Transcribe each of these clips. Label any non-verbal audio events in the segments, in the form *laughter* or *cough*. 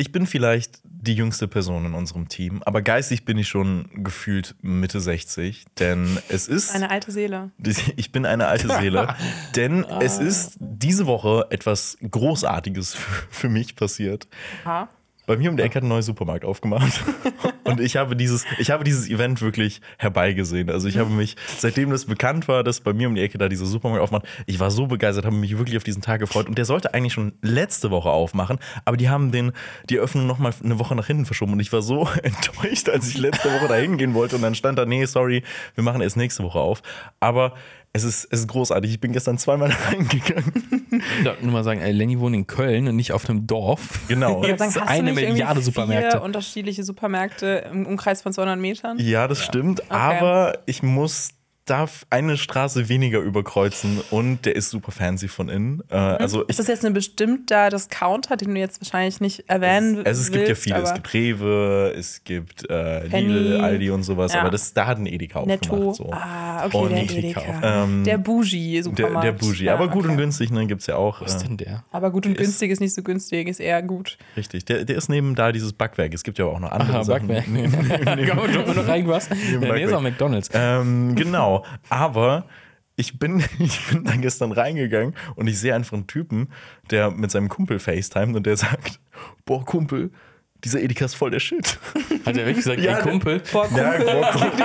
ich bin vielleicht die jüngste Person in unserem Team, aber geistig bin ich schon gefühlt Mitte 60, denn es ist. Eine alte Seele. Ich bin eine alte Seele, *laughs* denn es ist diese Woche etwas Großartiges für, für mich passiert. Aha. Bei mir um die Ecke hat ein neuer Supermarkt aufgemacht. *laughs* Und ich habe dieses, ich habe dieses Event wirklich herbeigesehen. Also ich habe mich, seitdem das bekannt war, dass bei mir um die Ecke da dieser Supermarkt aufmacht, ich war so begeistert, habe mich wirklich auf diesen Tag gefreut. Und der sollte eigentlich schon letzte Woche aufmachen, aber die haben den, die Eröffnung nochmal eine Woche nach hinten verschoben. Und ich war so *laughs* enttäuscht, als ich letzte Woche da hingehen wollte. Und dann stand da, nee, sorry, wir machen erst nächste Woche auf. Aber es ist, es ist großartig. Ich bin gestern zweimal *laughs* reingegangen. Ich darf nur mal sagen, ey, Lenny wohnt in Köln und nicht auf einem Dorf. Genau. Ich sagen, hast eine du nicht Milliarde Supermärkte. Vier unterschiedliche Supermärkte im Umkreis von 200 Metern. Ja, das stimmt. Aber ich muss darf eine Straße weniger überkreuzen und der ist super fancy von innen. Äh, also ich, Ist das jetzt eine bestimmter Discounter, den du jetzt wahrscheinlich nicht erwähnen willst? also es gibt ja viele. Es gibt Rewe, es gibt äh, Penny. Lidl, Aldi und sowas. Ja. Aber das, da hat ein Edeka Netto. aufgemacht. So. Ah, okay, Und der Edeka. Edeka. Ähm, der Der, Bougie-Supermarkt. der Bougie. Ja, aber gut okay. und günstig, ne, gibt es ja auch. Was ist Äh, denn der? Aber gut und Ist- günstig ist nicht so günstig, ist eher gut. richtig. Der, der ist neben da dieses Backwerk. Es gibt ja auch noch andere Aha, Sachen. Backwerk. *laughs* *laughs* Komm, drück mir noch irgendwas. Ja, nee, ist Backwerk. auch McDonalds. Ähm, genau. Aber ich bin, *laughs* ich bin da gestern reingegangen und ich sehe einfach einen Typen, der mit seinem Kumpel FaceTime und der sagt: Boah, Kumpel, dieser Edeka ist voll der Shit. *laughs* Hat er wirklich gesagt, Ja, ey Kumpel? Boah, Ja, Kumpel,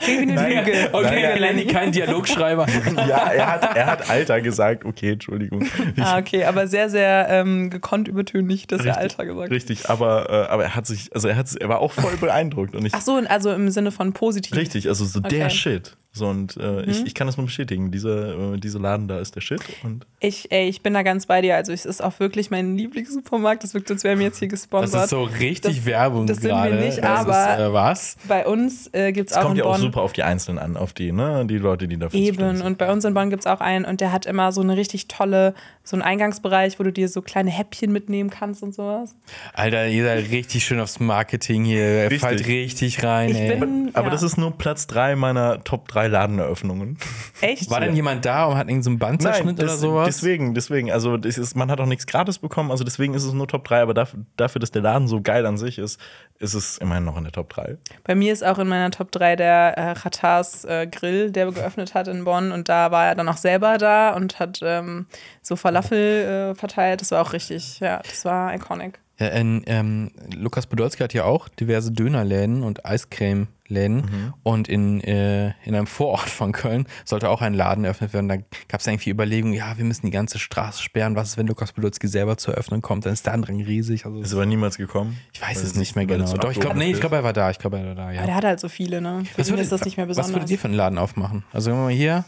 eine Nein. Lüge. Okay, Nein, Lenny, kein Dialogschreiber. *laughs* ja, er hat, er hat Alter gesagt. Okay, Entschuldigung. Ich, Ah, okay, aber sehr, sehr ähm, gekonnt übertönig, dass er Alter gesagt hat. Richtig, aber, äh, aber er hat sich, also er, hat, er war auch voll beeindruckt. Und ich, Ach so, also im Sinne von positiv. richtig, also so der Okay. Shit. So, und äh, ich, ich kann das nur bestätigen. Dieser, äh, dieser Laden da ist der Shit. Und Ich, ey, ich bin da ganz bei dir. Also es ist auch wirklich mein Lieblingssupermarkt. Das wirkt, als wären wir jetzt hier Das gesponsert. So richtig Das- Werbung das sind wir gerade. nicht, Das aber- Ist, äh, was? Bei uns äh, gibt es es auch kommt ja auch super auf die Einzelnen an, auf die, ne, die Leute, die dafür Eben, sind. und bei uns in Bonn gibt es auch einen und der hat immer so eine richtig tolle, so einen Eingangsbereich, wo du dir so kleine Häppchen mitnehmen kannst und sowas. Alter, ihr seid richtig schön aufs Marketing hier. Er Richtig. fällt richtig rein, Ich ey. bin- Aber ja. das ist nur Platz 3 meiner Top 3 Ladeneröffnungen. Echt? War denn jemand da und hat irgendeinen so einen Band zerschnitten oder sowas? deswegen, deswegen. Also das ist, man hat auch nichts gratis bekommen, also deswegen ist es nur Top 3, aber dafür, dafür, dass der Laden so geil an sich ist, ist es immerhin noch in der Top 3. Bei mir ist auch in meiner Top 3 der äh, Ratars äh, Grill, der geöffnet hat in Bonn und da war er dann auch selber da und hat ähm, so Falafel äh, verteilt. Das war auch richtig, ja, das war iconic. Ja, in, ähm, Lukas Podolski hat ja auch diverse Dönerläden und Eiscreme-Läden. Mhm. Und in, äh, in einem Vorort von Köln sollte auch ein Laden eröffnet werden. Da gab es irgendwie Überlegungen, ja, wir müssen die ganze Straße sperren. Was ist, wenn Lukas Podolski selber zu eröffnen kommt? Dann ist der Andrang riesig. Also, Ist aber niemals gekommen. ich weiß es nicht mehr genau. Doch, ich glaube, nee, ich glaube, er war da. Ich glaube, er war da, Aber ja. der hat halt so viele, ne? Für ihn ist das nicht mehr besonders. Was würdet ihr für einen Laden aufmachen? Also, wenn wir mal hier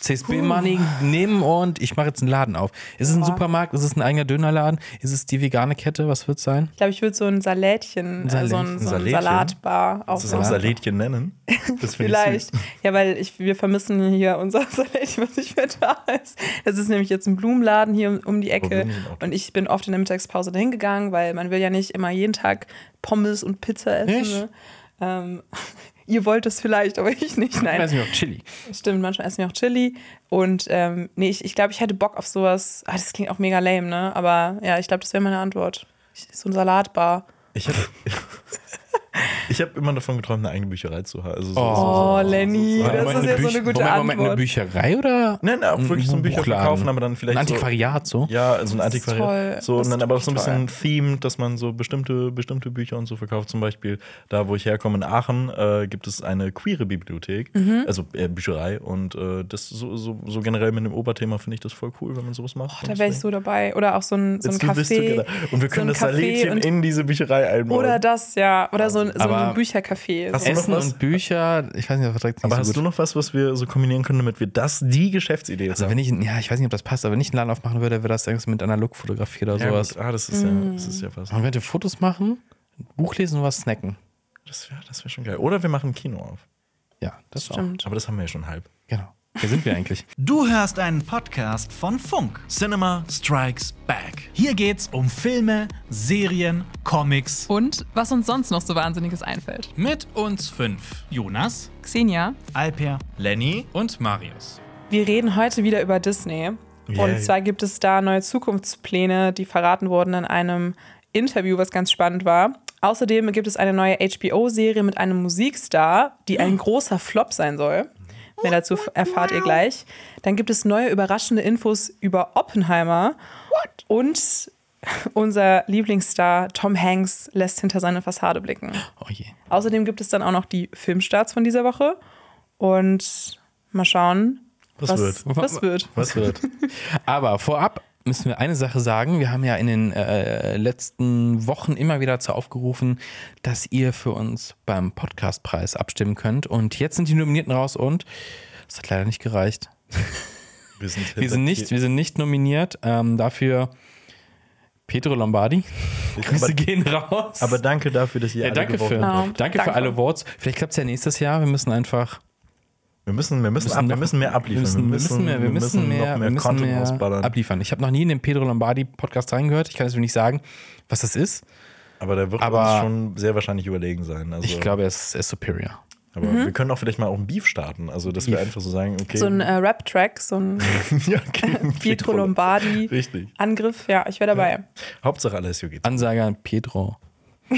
CSB Money nehmen und ich mache jetzt einen Laden auf. Ist es ein. Supermarkt? Ist es ein eigener Dönerladen? Ist es die vegane Kette? Was wird es sein? Ich glaube, ich würde so ein Salätchen, äh, so ein, Salätchen? so ein Salätchen? Salatbar Das ist auch. Salätchen nennen. *laughs* Das Vielleicht. Ja, weil ich, wir vermissen hier unser *laughs* Salätchen, was nicht mehr da ist. Das ist nämlich jetzt ein Blumenladen hier um, um die Ecke. Auch Und ich bin oft in der Mittagspause dahin gegangen, weil man will ja nicht immer jeden Tag Pommes und Pizza essen. Nicht? Ne? Ähm, *laughs* ihr wollt es vielleicht, aber ich nicht. Ich Nein. weiß nicht, ob Chili. Stimmt, manchmal essen wir auch Chili. Und ähm, nee, ich, ich glaube, ich hätte Bock auf sowas. Ah, das klingt auch mega lame, ne? Aber ja, ich glaube, das wäre meine Antwort. Ich, so ein Salatbar. Ich habe *laughs* *laughs* ich hab immer davon geträumt, eine eigene Bücherei zu haben. Also so, Oh. so, so, Lenny, so, so, das so, ist ja so eine gute Moment, Moment, eine Antwort. Bücherei oder? Nein, nein, auch wirklich so ein Bücher Buchladen? verkaufen, aber dann vielleicht Ein so- Antiquariat so? Ja, also ein Das ist Antiquariat. toll. So, und dann aber auch so ein toll. bisschen themed, dass man so bestimmte, bestimmte Bücher und so verkauft. Zum Beispiel, da wo ich herkomme in Aachen, äh, gibt es eine queere Bibliothek, Mhm. also äh, Bücherei. Und äh, das so, so, so generell mit dem Oberthema finde ich das voll cool, wenn man sowas macht. Oh, da wäre ich so dabei. Oder auch so ein, so ein Jetzt Café. Und wir so können das Café Salätchen in diese Bücherei einbauen. Oder das, ja. Oder so ein, so ein Büchercafé. Hast So. Essen und Bücher, ich weiß nicht, das verträgt sich aber nicht hast so du gut. noch was, was wir so kombinieren können, damit wir das die Geschäftsidee Also wenn ich, ja, ich weiß nicht, ob das passt, aber wenn ich einen Laden aufmachen würde, wäre das irgendwas mit Analogfotografie oder ja, sowas. gut. Ah, das ist ja, Mm. das ist ja was. Man könnte Fotos machen, ein Buch lesen und was snacken. Das wäre das wär schon geil. Oder wir machen ein Kino auf. Ja, das auch. Stimmt. Aber das haben wir ja schon halb. Genau. Wer sind wir eigentlich? Du hörst einen Podcast von Funk. Cinema Strikes Back. Hier geht's um Filme, Serien, Comics. Und was uns sonst noch so Wahnsinniges einfällt. Mit uns fünf. Jonas, Xenia, Alper Lenny? und Marius. Wir reden heute wieder über Disney. Yeah. Und zwar gibt es da neue Zukunftspläne, die verraten wurden in einem Interview, was ganz spannend war. Außerdem gibt es eine neue HBO-Serie mit einem Musikstar, die ein *gasps* großer Flop sein soll. Mehr dazu erfahrt ihr gleich. Dann gibt es neue überraschende Infos über Oppenheimer. Und unser Lieblingsstar Tom Hanks lässt hinter seine Fassade blicken. Oh je. Außerdem gibt es dann auch noch die Filmstarts von dieser Woche. Und mal schauen, Was was, wird? was wird. Was wird? *laughs* Aber vorab müssen wir eine Sache sagen. Wir haben ja in den äh, letzten Wochen immer wieder dazu aufgerufen, dass ihr für uns beim Podcastpreis abstimmen könnt. Und jetzt sind die Nominierten raus und es hat leider nicht gereicht. *laughs* Wir sind, Wir sind nicht, wir sind nicht nominiert. Ähm, dafür Pedro Lombardi. Grüße aber, gehen raus. aber danke dafür, dass ihr ja, alle danke, gewonnen für, habt. Genau. danke, Danke. für alle Votes. Vielleicht klappt es ja nächstes Jahr. Wir müssen einfach Wir müssen, wir, müssen, müssen ab, wir müssen mehr abliefern. Wir müssen, wir müssen mehr, wir müssen mehr, noch wir müssen Content mehr rausballern. abliefern. Ich habe noch nie in den Pedro Lombardi Podcast reingehört. Ich kann jetzt nicht sagen, was das ist. Aber der wird Aber- uns schon sehr wahrscheinlich überlegen sein. Also, Ich glaube, er ist, er ist superior. aber wir können auch vielleicht mal auch ein Beef starten. Also, dass wir Beef. einfach so sagen, okay. So ein äh, Rap-Track, so ein *laughs* ja, gegen *laughs* Pietro Lombardi Richtig. Angriff. Ja, ich wäre dabei. Hauptsache Alessio geht. Ansage an Pedro. *laughs*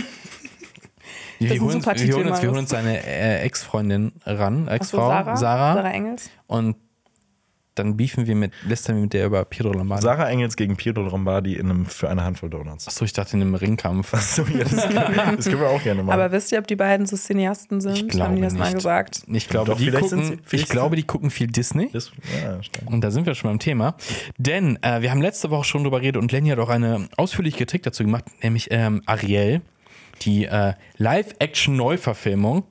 Wir holen, uns, super wir, holen uns, wir holen uns seine äh, Ex-Freundin ran, Achso, Ex-Frau, Sarah, Sarah, Sarah Engels. Und dann beefen wir mit, lästern wir mit der über Pedro Lombardi. Sarah Engels gegen Pietro Lombardi in einem, für eine Handvoll Donuts. Achso, ich dachte in einem Ringkampf. So, ja, das, *laughs* das können wir auch gerne machen. Aber wisst ihr, ob die beiden so Cineasten sind? Ich glaube Haben die das mal nicht. gesagt? Ich glaube, Doch, die vielleicht sind gucken, sie- ich glaube, die gucken viel Disney. das, ja. Und da sind wir schon beim Thema. Denn äh, wir haben letzte Woche schon drüber geredet und Lenny hat auch eine ausführliche Kritik dazu gemacht, nämlich ähm, Ariel, die äh, Live-Action-Neuverfilmung.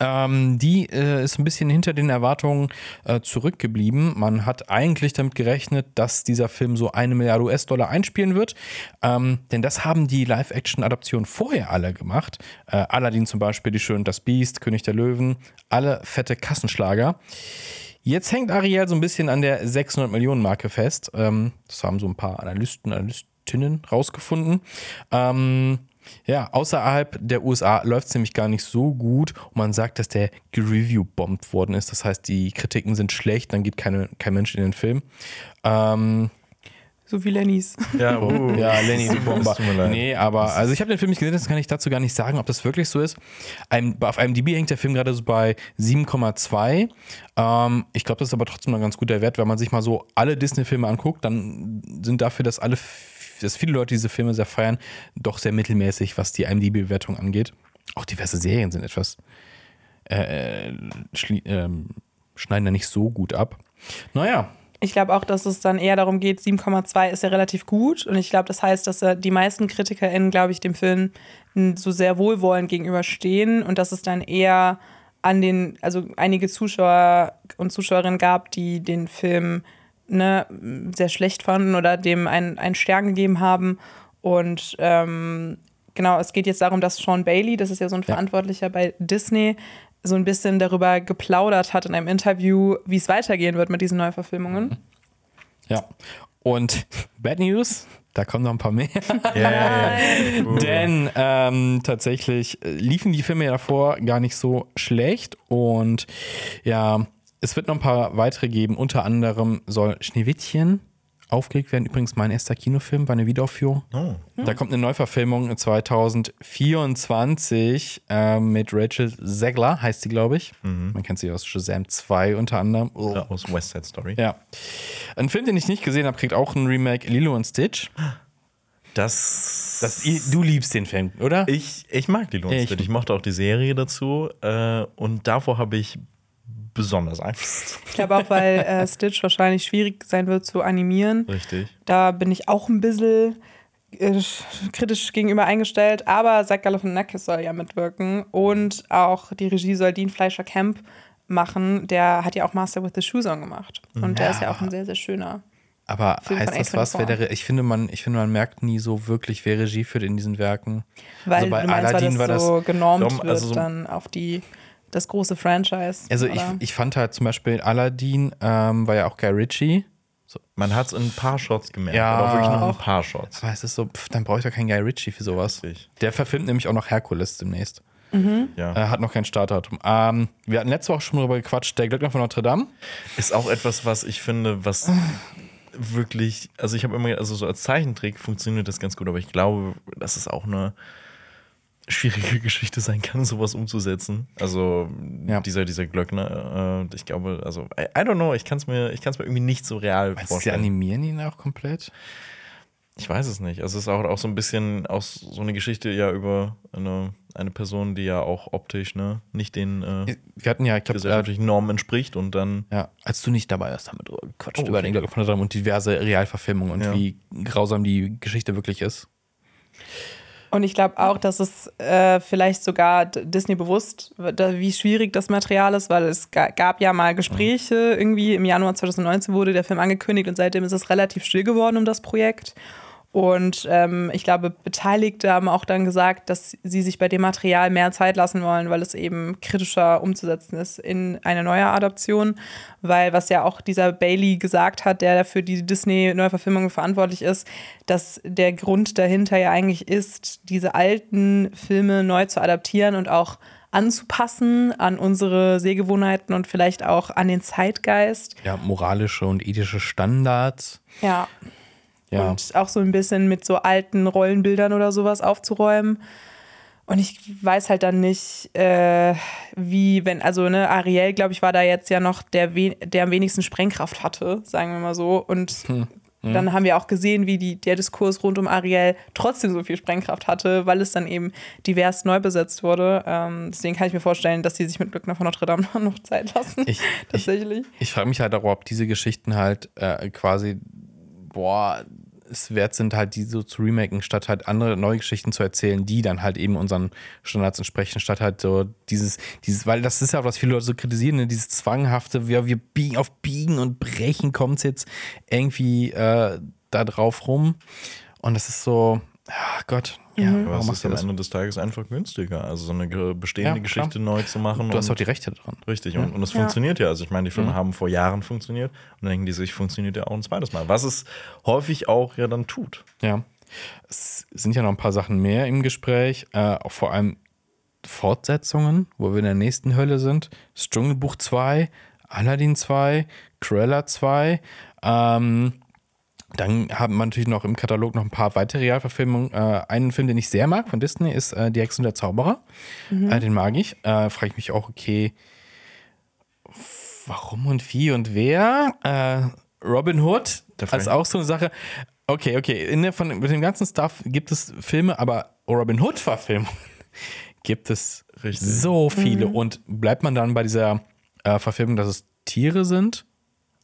Ähm, die äh, ist ein bisschen hinter den Erwartungen äh, zurückgeblieben. Man hat eigentlich damit gerechnet, dass dieser Film so eine Milliarde US-Dollar einspielen wird. Ähm, denn das haben die Live-Action-Adaptionen vorher alle gemacht. Äh, Aladdin zum Beispiel, Die Schön das Biest, König der Löwen, alle fette Kassenschlager. Jetzt hängt Ariel so ein bisschen an der 600 Millionen Marke fest. Ähm, das haben so ein paar Analysten, Analystinnen rausgefunden. Ähm, ja, außerhalb der USA läuft es nämlich gar nicht so gut und man sagt, dass der gereview-bombt worden ist. Das heißt, die Kritiken sind schlecht, dann geht keine, kein Mensch in den Film. Ähm, So wie Lennys. Ja, oh. *laughs* ja, Lenny, du Bomber. Nee, aber also ich habe den Film nicht gesehen, das kann ich dazu gar nicht sagen, ob das wirklich so ist. Ein, auf einem DB hängt der Film gerade so bei 7,2. Ähm, ich glaube, das ist aber trotzdem ein ganz guter Wert, wenn man sich mal so alle Disney-Filme anguckt, dann sind dafür, dass alle, dass viele Leute diese Filme sehr feiern, doch sehr mittelmäßig, was die IMDb-Bewertung angeht. Auch diverse Serien sind etwas äh, ähm, schneiden da nicht so gut ab. Naja, Ich glaube auch, dass es dann eher darum geht, 7,2 ist ja relativ gut. Und ich glaube, das heißt, dass äh, die meisten KritikerInnen, glaube ich, dem Film so sehr wohlwollend gegenüberstehen und dass es dann eher an den, also einige Zuschauer und Zuschauerinnen gab, die den Film ne, sehr schlecht fanden oder dem einen, einen Stern gegeben haben. Und ähm, genau, es geht jetzt darum, dass Sean Bailey, das ist ja so ein Verantwortlicher bei Disney, so ein bisschen darüber geplaudert hat in einem Interview, wie es weitergehen wird mit diesen Neuverfilmungen. ja. Und *laughs* Bad News, da kommen noch ein paar mehr. *laughs* Ja. *laughs* Denn ähm, tatsächlich äh, liefen die Filme ja davor gar nicht so schlecht und ja, es wird noch ein paar weitere geben. Unter anderem soll Schneewittchen aufgelegt werden. Übrigens mein erster Kinofilm war eine Wiederaufführung. Oh. Da kommt eine Neuverfilmung 2024 ähm, mit Rachel Zegler, heißt sie, glaube ich. Man kennt sie aus Shazam 2 unter anderem. Oh. Ja, aus West Side Story. Ja. Ein Film, den ich nicht gesehen habe, kriegt auch ein Remake Lilo und Stitch. Das, Das, du liebst den Film, oder? ich, ich mag die Ich- Lohnsfit. Ich mochte auch die Serie dazu. Äh, und davor habe ich besonders Angst. Ich glaube auch, weil äh, *laughs* Stitch wahrscheinlich schwierig sein wird zu animieren. Richtig. Da bin ich auch ein bisschen äh, kritisch gegenüber eingestellt. Aber Zach Galifianakis soll ja mitwirken. Und auch die Regie soll Dean Fleischer-Camp machen. Der hat ja auch Master with the Shoe Song gemacht. Und der ist ja auch ein sehr, sehr schöner. Aber Film heißt von das was? Wer der, ich, finde, man, ich finde, man merkt nie so wirklich, wer Regie führt in diesen Werken. Weil Also bei du meinst, Aladdin weil war das so genormt Dom- wird also so- dann auf die, das große Franchise. Also ich, ich fand halt zum Beispiel Aladdin ähm, war ja auch Guy Ritchie. Man hat es in ein paar Shots gemerkt. Ja. Aber wirklich nur in ein Auch. paar Shots. Aber es ist so, pff, dann brauche ich doch keinen Guy Ritchie für sowas. Richtig. Der verfilmt nämlich auch noch Herkules demnächst. Ja. Er hat noch kein Startdatum. Ähm, wir hatten letzte Woche schon drüber gequatscht, der Glöckner von Notre Dame. Ist auch etwas, was ich finde, was *sighs* wirklich, also ich habe immer, also so als Zeichentrick funktioniert das ganz gut, aber ich glaube, dass es auch eine schwierige *laughs* Geschichte sein kann, sowas umzusetzen. Also Ja. dieser, dieser Glöckner, äh, ich glaube, also I, I don't know, ich kann es mir, ich kann es mir irgendwie nicht so real Meinst du, sie vorstellen. animieren ihn auch komplett? Ich weiß es nicht. Also es ist auch, auch so ein bisschen aus so eine Geschichte ja über eine, eine Person, die ja auch optisch ne, nicht den äh, Wir hatten ja, ich glaube, äh, gesellschaftlichen Normen entspricht und dann ja, als du nicht dabei warst, haben wir drüber gequatscht Oh, über okay. den Glöckner von Notre Dame und diverse Realverfilmungen und Ja. wie grausam die Geschichte wirklich ist. Und ich glaube auch, dass es äh, vielleicht sogar Disney bewusst, wie schwierig das Material ist, weil es ga, gab ja mal Gespräche. Irgendwie im Januar 2019 wurde der Film angekündigt und seitdem ist es relativ still geworden um das Projekt. Und ähm, ich glaube, Beteiligte haben auch dann gesagt, dass sie sich bei dem Material mehr Zeit lassen wollen, weil es eben kritischer umzusetzen ist in eine neue Adaption. Weil was ja auch dieser Bailey gesagt hat, der für die Disney-Neuverfilmung verantwortlich ist, dass der Grund dahinter ja eigentlich ist, diese alten Filme neu zu adaptieren und auch anzupassen an unsere Sehgewohnheiten und vielleicht auch an den Zeitgeist. Ja, moralische und ethische Standards. Ja, Ja. und auch so ein bisschen mit so alten Rollenbildern oder sowas aufzuräumen. Und ich weiß halt dann nicht, äh, wie, wenn, also ne, Ariel, glaube ich, war da jetzt ja noch der, we der am wenigsten Sprengkraft hatte, sagen wir mal so. Und Hm. dann haben wir auch gesehen, wie die, der Diskurs rund um Ariel trotzdem so viel Sprengkraft hatte, weil es dann eben divers neu besetzt wurde. Ähm, deswegen kann ich mir vorstellen, dass sie sich mit Glückner von Notre Dame *laughs* noch Zeit lassen. Ich, ich, Tatsächlich. ich frage mich halt auch, ob diese Geschichten halt äh, quasi, boah, es wert sind, halt die so zu remaken, statt halt andere neue Geschichten zu erzählen, die dann halt eben unseren Standards entsprechen, statt halt so dieses, dieses, weil das ist ja auch, was viele Leute so kritisieren, ne? dieses zwanghafte, ja, wir biegen auf Biegen und Brechen kommt es jetzt irgendwie äh, da drauf rum. Und das ist so, ach Gott, ja, Mhm. aber es ist am das? Ende des Tages einfach günstiger. Also so eine bestehende Ja. Geschichte neu zu machen. Du hast auch die Rechte dran. Richtig, und, und es Ja. funktioniert ja. Also ich meine, die Mhm. Filme haben vor Jahren funktioniert und dann denken die sich, funktioniert ja auch ein zweites Mal. Was es häufig auch ja dann tut. Ja. Es sind ja noch ein paar Sachen mehr im Gespräch, äh, auch vor allem Fortsetzungen, wo wir in der nächsten Hölle sind. Das Dschungelbuch 2, Aladdin 2, Cruella 2. Ähm, dann haben wir natürlich noch im Katalog noch ein paar weitere Realverfilmungen. Äh, einen Film, den ich sehr mag von Disney, ist äh, Die Hexe und der Zauberer. Äh, den mag ich. Äh, Frage ich mich auch, okay, warum und wie und wer? Äh, Robin Hood, Da das ist auch so eine Sache. Okay, okay, in der, von, mit dem ganzen Stuff gibt es Filme, aber Robin Hood-Verfilmungen *laughs* gibt es Richtig. so viele. Mhm. Und bleibt man dann bei dieser äh, Verfilmung, dass es Tiere sind?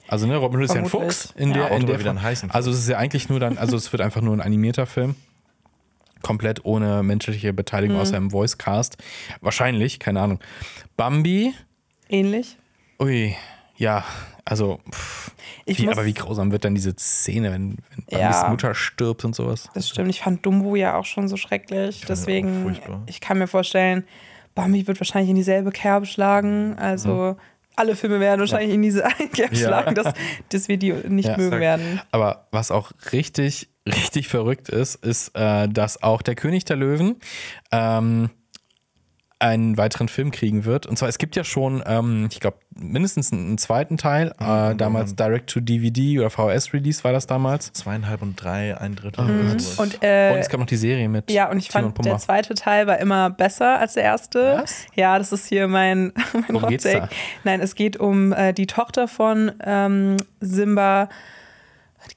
Also, ne, Robin Hood ist ja ein. Fuchs in Ja. der, Braucht in der wieder heißen Also, es ist ja eigentlich nur dann, also, es wird einfach nur ein animierter Film. Komplett ohne menschliche Mhm. Beteiligung außer im Voicecast. Wahrscheinlich, keine Ahnung. Bambi, Ähnlich. ui, ja, also, pff, Ich wie, muss- aber wie grausam wird dann diese Szene, wenn, wenn Ja. Bambis Mutter stirbt und sowas? Das stimmt. Ich fand Dumbo ja auch schon so schrecklich. auch Deswegen, furchtbar. ich kann mir vorstellen, Bambi wird wahrscheinlich in dieselbe Kerbe schlagen. Also alle Filme werden wahrscheinlich in diese *laughs* Kerbe Ja. schlagen, dass, dass wir die nicht Ja, mögen sag- werden. Aber was auch richtig, *laughs* richtig verrückt ist, ist, äh, dass auch der König der Löwen ähm, einen weiteren Film kriegen wird. Und zwar, es gibt ja schon, ähm, ich glaube, mindestens einen, zweiten Teil. Äh, damals Direct-to-DVD oder VHS-Release war das damals. Zweieinhalb und drei, ein Drittel. Mhm. oder sowas. Und, äh, Und es gab noch die Serie mit ja, und ich Timon fand, der zweite Teil war immer besser als der erste. Was? Ja, das ist hier mein, *laughs* mein Worum? Nein, es geht um äh, die Tochter von ähm, Simba,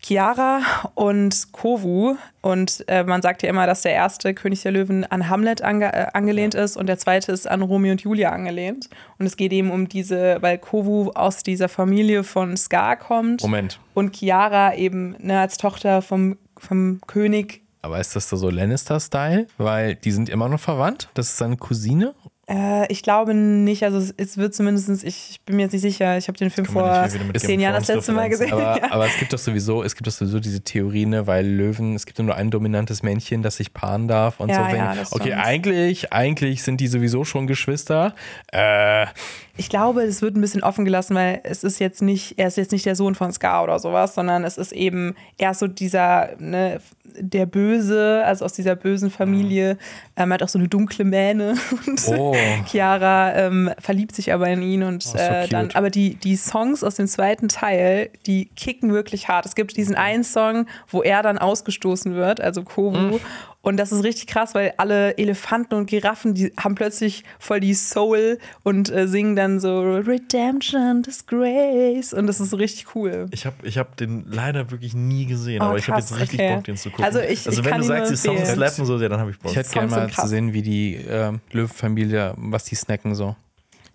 Chiara und Kovu. Und äh, man sagt ja immer, dass der erste König der Löwen an Hamlet ange äh, angelehnt ist und der zweite ist an Romeo und Julia angelehnt. Und es geht eben um diese, weil Kovu aus dieser Familie von Scar kommt Moment. und Chiara eben ne, als Tochter vom, vom König Aber ist das da so Lannister-Style? Weil die sind immer noch verwandt? Das ist seine Cousine? Äh, ich glaube nicht, also es, es wird zumindest, ich, ich bin mir jetzt nicht sicher, ich habe den Film vor zehn Jahren das letzte Mal gesehen. Aber, ja. aber es gibt doch sowieso, es gibt doch sowieso diese Theorie, ne, weil Löwen, es gibt ja nur ein dominantes Männchen, das sich paaren darf und Ja, so. Wenn, ja, das okay, stimmt. eigentlich, eigentlich sind die sowieso schon Geschwister. Äh, Ich glaube, es wird ein bisschen offen gelassen, weil es ist jetzt nicht, er ist jetzt nicht der Sohn von Scar oder sowas, sondern es ist eben eher so dieser, ne, der Böse, also aus dieser bösen Familie, ähm, hat auch so eine dunkle Mähne. *laughs* Und oh, Chiara ähm, verliebt sich aber in ihn und Oh, äh, dann, aber die, die Songs aus dem zweiten Teil, die kicken wirklich hart. Es gibt diesen einen Song, wo er dann ausgestoßen wird, also Kovu. Mhm. Und das ist richtig krass, weil alle Elefanten und Giraffen, die haben plötzlich voll die Soul und äh, singen dann so Redemption, Disgrace. Und das ist so richtig cool. Ich habe ich hab den leider wirklich nie gesehen, Oh, aber ich habe jetzt richtig okay. Bock, den zu gucken. Also ich- ich wenn kann du sagst, die Songs slappen so, ja, dann habe ich Bock. Ich hätte gerne mal zu sehen, wie die ähm, Löwenfamilie, was die snacken so.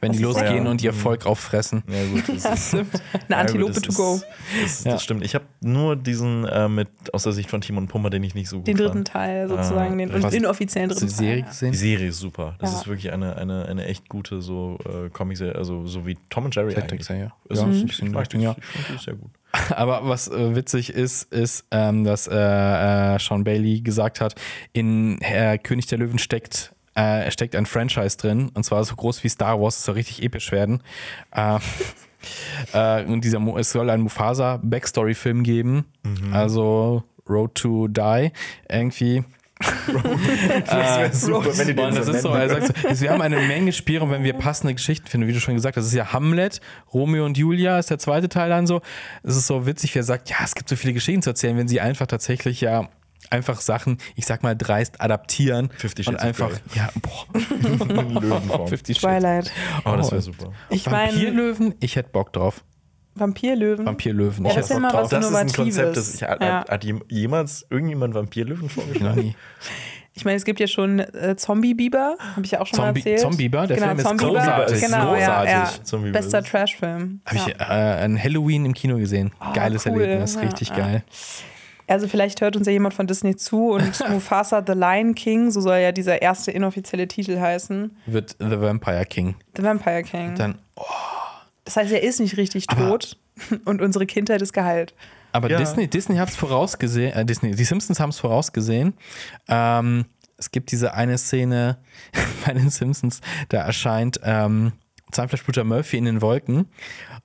Wenn die losgehen das? und ihr Volk auffressen. Ja, gut. Das *laughs* ist, stimmt. Eine ja, Antilope gut, to go. Ist, das, Ja. das stimmt. Ich habe nur diesen äh, mit aus der Sicht von Timon und Pumper, den ich nicht so gut Den dritten fand. Teil sozusagen, den was- inoffiziellen Hast du dritten die Serie Teil. gesehen? Die Serie ist super. Das Ja. ist wirklich eine, eine, eine echt gute so äh, Comic-Serie, also so wie Tom und Jerry eigentlich. Ja, ja. Es Ja, ist- ein ich bisschen mag die, ja. ich finde die sehr gut. *laughs* Aber was äh, witzig ist, ist, ähm, dass äh, äh, Sean Bailey gesagt hat, in äh, König der Löwen steckt, äh, steckt ein Franchise drin, und zwar so groß wie Star Wars, es soll richtig episch werden. Äh, *laughs* äh, und dieser, Mo- es soll einen Mufasa-Backstory-Film geben, also Road to Die, irgendwie. *laughs* Das wäre super, wenn die den das so ist so, er sagt so, wir haben eine Menge Spielraum, wenn wir passende Geschichten finden. Wie du schon gesagt hast, das ist ja Hamlet, Romeo und Julia ist der zweite Teil dann so. Es ist so witzig, wie er sagt, ja, es gibt so viele Geschichten zu erzählen, wenn sie einfach tatsächlich ja einfach Sachen, ich sag mal dreist adaptieren Fifty und Shades of einfach, ja, boah, In *laughs* Löwenform. *laughs* Fifty Shades. Twilight. Oh, das Oh. wäre super. Ich Vampirlöwen, ich hätte Bock drauf. Vampirlöwen. Vampirlöwen. Ja, ich das hätte ist ja Bock drauf. was Das ist ein. Konzept, das ich, hat, Ja. hat, hat jem- jemals irgendjemand Vampirlöwen Noch vorgeschlagen? nie. Ich meine, es gibt ja schon äh, Zombie-Biber, habe ich ja auch schon Zombie- mal erzählt. Zombie-Biber? Der genau, Film ist Zombie-Biber, großartig. Genau, ja, ja. Großartig. Zombie-Biber Bester ist- Trash-Film. Habe ja. ich äh, ein Halloween im Kino gesehen. Geiles cool. Erlebnis, Ja, richtig ja. geil. Also vielleicht hört uns ja jemand von Disney zu und *laughs* Mufasa The Lion King, so soll ja dieser erste inoffizielle Titel heißen. Wird The Vampire King. The Vampire King. Dann, Das heißt, er ist nicht richtig tot *laughs* und unsere Kindheit ist geheilt. Aber Ja. Disney, Disney hat es vorausgesehen, äh, Disney, die Simpsons haben es vorausgesehen. Ähm, es gibt diese eine Szene *laughs* bei den Simpsons, da erscheint ähm, Zahnfleischbluter Murphy in den Wolken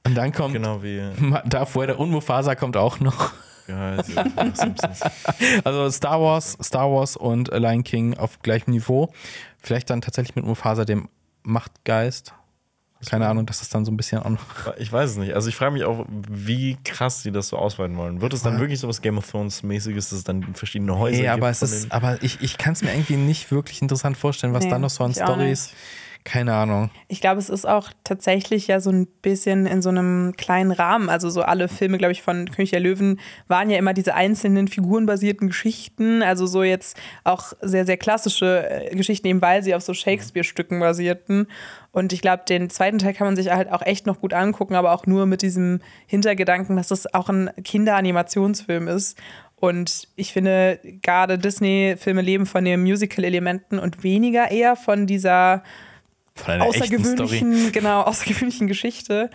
und dann kommt Genau wie Darth Vader und Mufasa kommt auch noch. Ja, also, Simpsons. Also Star Wars, Star Wars und Lion King auf gleichem Niveau. Vielleicht dann tatsächlich mit Mufasa, dem Machtgeist. Keine Ahnung, dass das dann so ein bisschen auch noch. Ich weiß es nicht. Also ich frage mich auch, wie krass sie das so ausweiten wollen. Wird es dann wirklich so was Game of Thrones mäßiges, dass es dann verschiedene Häuser Nee, gibt? aber es von ist, aber ich, ich kann es mir irgendwie nicht wirklich interessant vorstellen, was Nee, da noch so an Stories. Keine Ahnung. Ich glaube, es ist auch tatsächlich ja so ein bisschen in so einem kleinen Rahmen. Also so alle Filme, glaube ich, von König der Löwen waren ja immer diese einzelnen figurenbasierten Geschichten. Also so jetzt auch sehr, sehr klassische äh, Geschichten, eben weil sie auf so Shakespeare-Stücken basierten. Und ich glaube, den zweiten Teil kann man sich halt auch echt noch gut angucken, aber auch nur mit diesem Hintergedanken, dass das auch ein Kinderanimationsfilm ist. Und ich finde, gerade Disney-Filme leben von den Musical-Elementen und weniger eher von dieser Von einer außergewöhnlichen, genau, außergewöhnlichen Geschichte.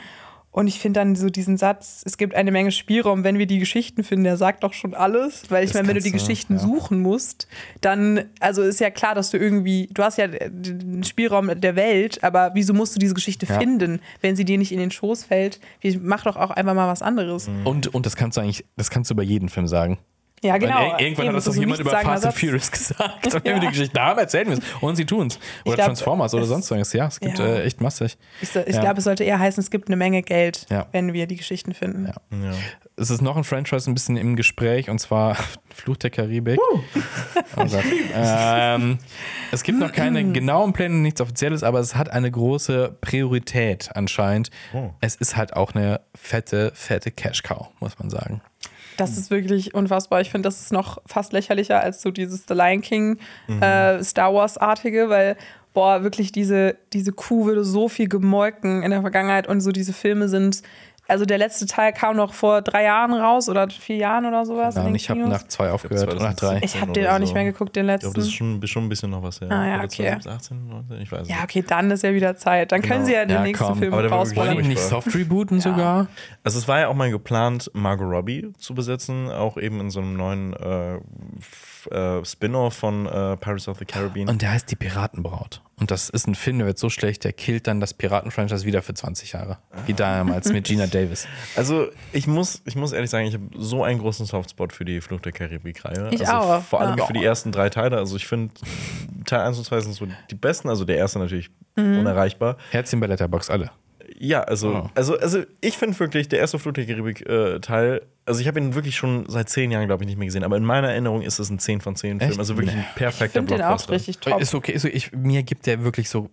Und ich finde dann so diesen Satz, es gibt eine Menge Spielraum, wenn wir die Geschichten finden, der sagt doch schon alles. Weil ich Das meine, wenn du die du, Geschichten ja. suchen musst, dann, also ist ja klar, dass du irgendwie, du hast ja den Spielraum der Welt, aber wieso musst du diese Geschichte Ja. finden, wenn sie dir nicht in den Schoß fällt? Mach doch auch einfach mal was anderes. Und, und das kannst du eigentlich, das kannst du über jeden Film sagen. Ja, genau. Weil ir- irgendwann Eben, hat das doch jemand über Fast and. Furious *laughs* gesagt. Und wenn *laughs* wir die Geschichte haben, erzählen wir es. Und sie tun es. Oder glaub, Transformers oder sonst was. Ja, es gibt Ja. äh, echt massig. Ich, so- ich Ja. glaube, es sollte eher heißen, es gibt eine Menge Geld, Ja. wenn wir die Geschichten finden. Ja. ja. Es ist noch ein Franchise ein bisschen im Gespräch und zwar *laughs* Fluch der Karibik. Oh Gott. ähm, es gibt noch keine genauen Pläne, nichts Offizielles, aber es hat eine große Priorität anscheinend. Oh. Es ist halt auch eine fette, fette Cash-Cow, muss man sagen. Das ist wirklich unfassbar. Ich finde, das ist noch fast lächerlicher als so dieses The Lion King äh, Star Wars-artige, weil, boah, wirklich diese, diese Kuh würde so viel gemolken in der Vergangenheit und so diese Filme sind. Also der letzte Teil kam noch vor drei Jahren raus oder vier Jahren oder sowas. Ja, ich habe nach zwei aufgehört, oder nach drei. ich habe den auch nicht so. mehr geguckt, den Ich letzten. glaube, das ist schon, schon ein bisschen noch was her. Ah, ja, okay. 2018, 19, ich weiß ja, nicht. okay, dann ist ja wieder Zeit. Dann können Genau. sie ja den Ja, nächsten komm. Film Aber der war wirklich Wollen rausbringen. die nicht soft rebooten sogar? Also es war ja auch mal geplant, Margot Robbie zu besetzen, auch eben in so einem neuen äh, äh, Spin-off von äh, Pirates of the Caribbean. Und der heißt Die Piratenbraut. Und das ist ein Film, der wird so schlecht, der killt dann das Piraten-Franchise wieder für 20 Jahre. Wie *laughs* damals mit Gina Davis. Also ich muss, ich muss ehrlich sagen, ich habe so einen großen Softspot für die Flucht der Karibik-Reihe. Ich also auch, Vor allem ja. für die ersten drei Teile. Also ich finde, Teil 1 und 2 sind so die besten. Also der erste natürlich unerreichbar. Herzchen bei Letterbox, alle. Ja, also, Oh. also, also ich finde wirklich, der erste Flut der Karibik-Teil, also ich habe ihn wirklich schon seit zehn Jahren, glaube ich, nicht mehr gesehen, aber in meiner Erinnerung ist es ein 10 von 10 Film. Also wirklich ein Ich perfekter finde den auch Blockbuster. richtig top. Ist okay, ist okay. Ich, mir gibt der wirklich so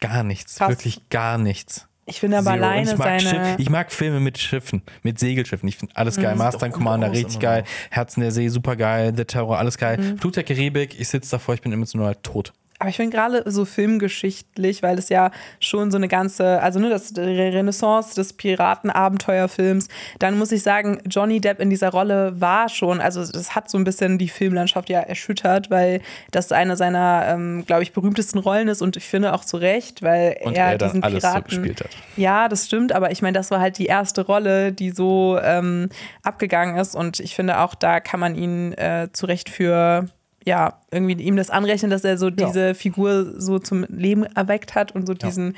gar nichts. Krass. Wirklich gar nichts. Ich finde aber Zero. Alleine ich mag, seine. Schiff, ich mag Filme mit Schiffen, mit Segelschiffen. Ich finde alles geil. Master and gut Commander, richtig geil. noch. Herzen der See, super geil. The Terror, alles geil. Flut der Karibik, ich sitze davor, ich bin emotional tot. Aber ich finde gerade so filmgeschichtlich, weil es ja schon so eine ganze, also ne, das Renaissance des Piratenabenteuerfilms, dann muss ich sagen, Johnny Depp in dieser Rolle war schon, also das hat so ein bisschen die Filmlandschaft ja erschüttert, weil das eine seiner, ähm, glaube ich, berühmtesten Rollen ist und ich finde auch zu Recht, weil Und er, er diesen alles so Piraten gespielt hat. Ja, das stimmt, aber ich meine, das war halt die erste Rolle, die so ähm, abgegangen ist und ich finde auch, da kann man ihn äh, zu Recht für ja, irgendwie ihm das anrechnen, dass er so diese Figur so zum Leben erweckt hat und so diesen,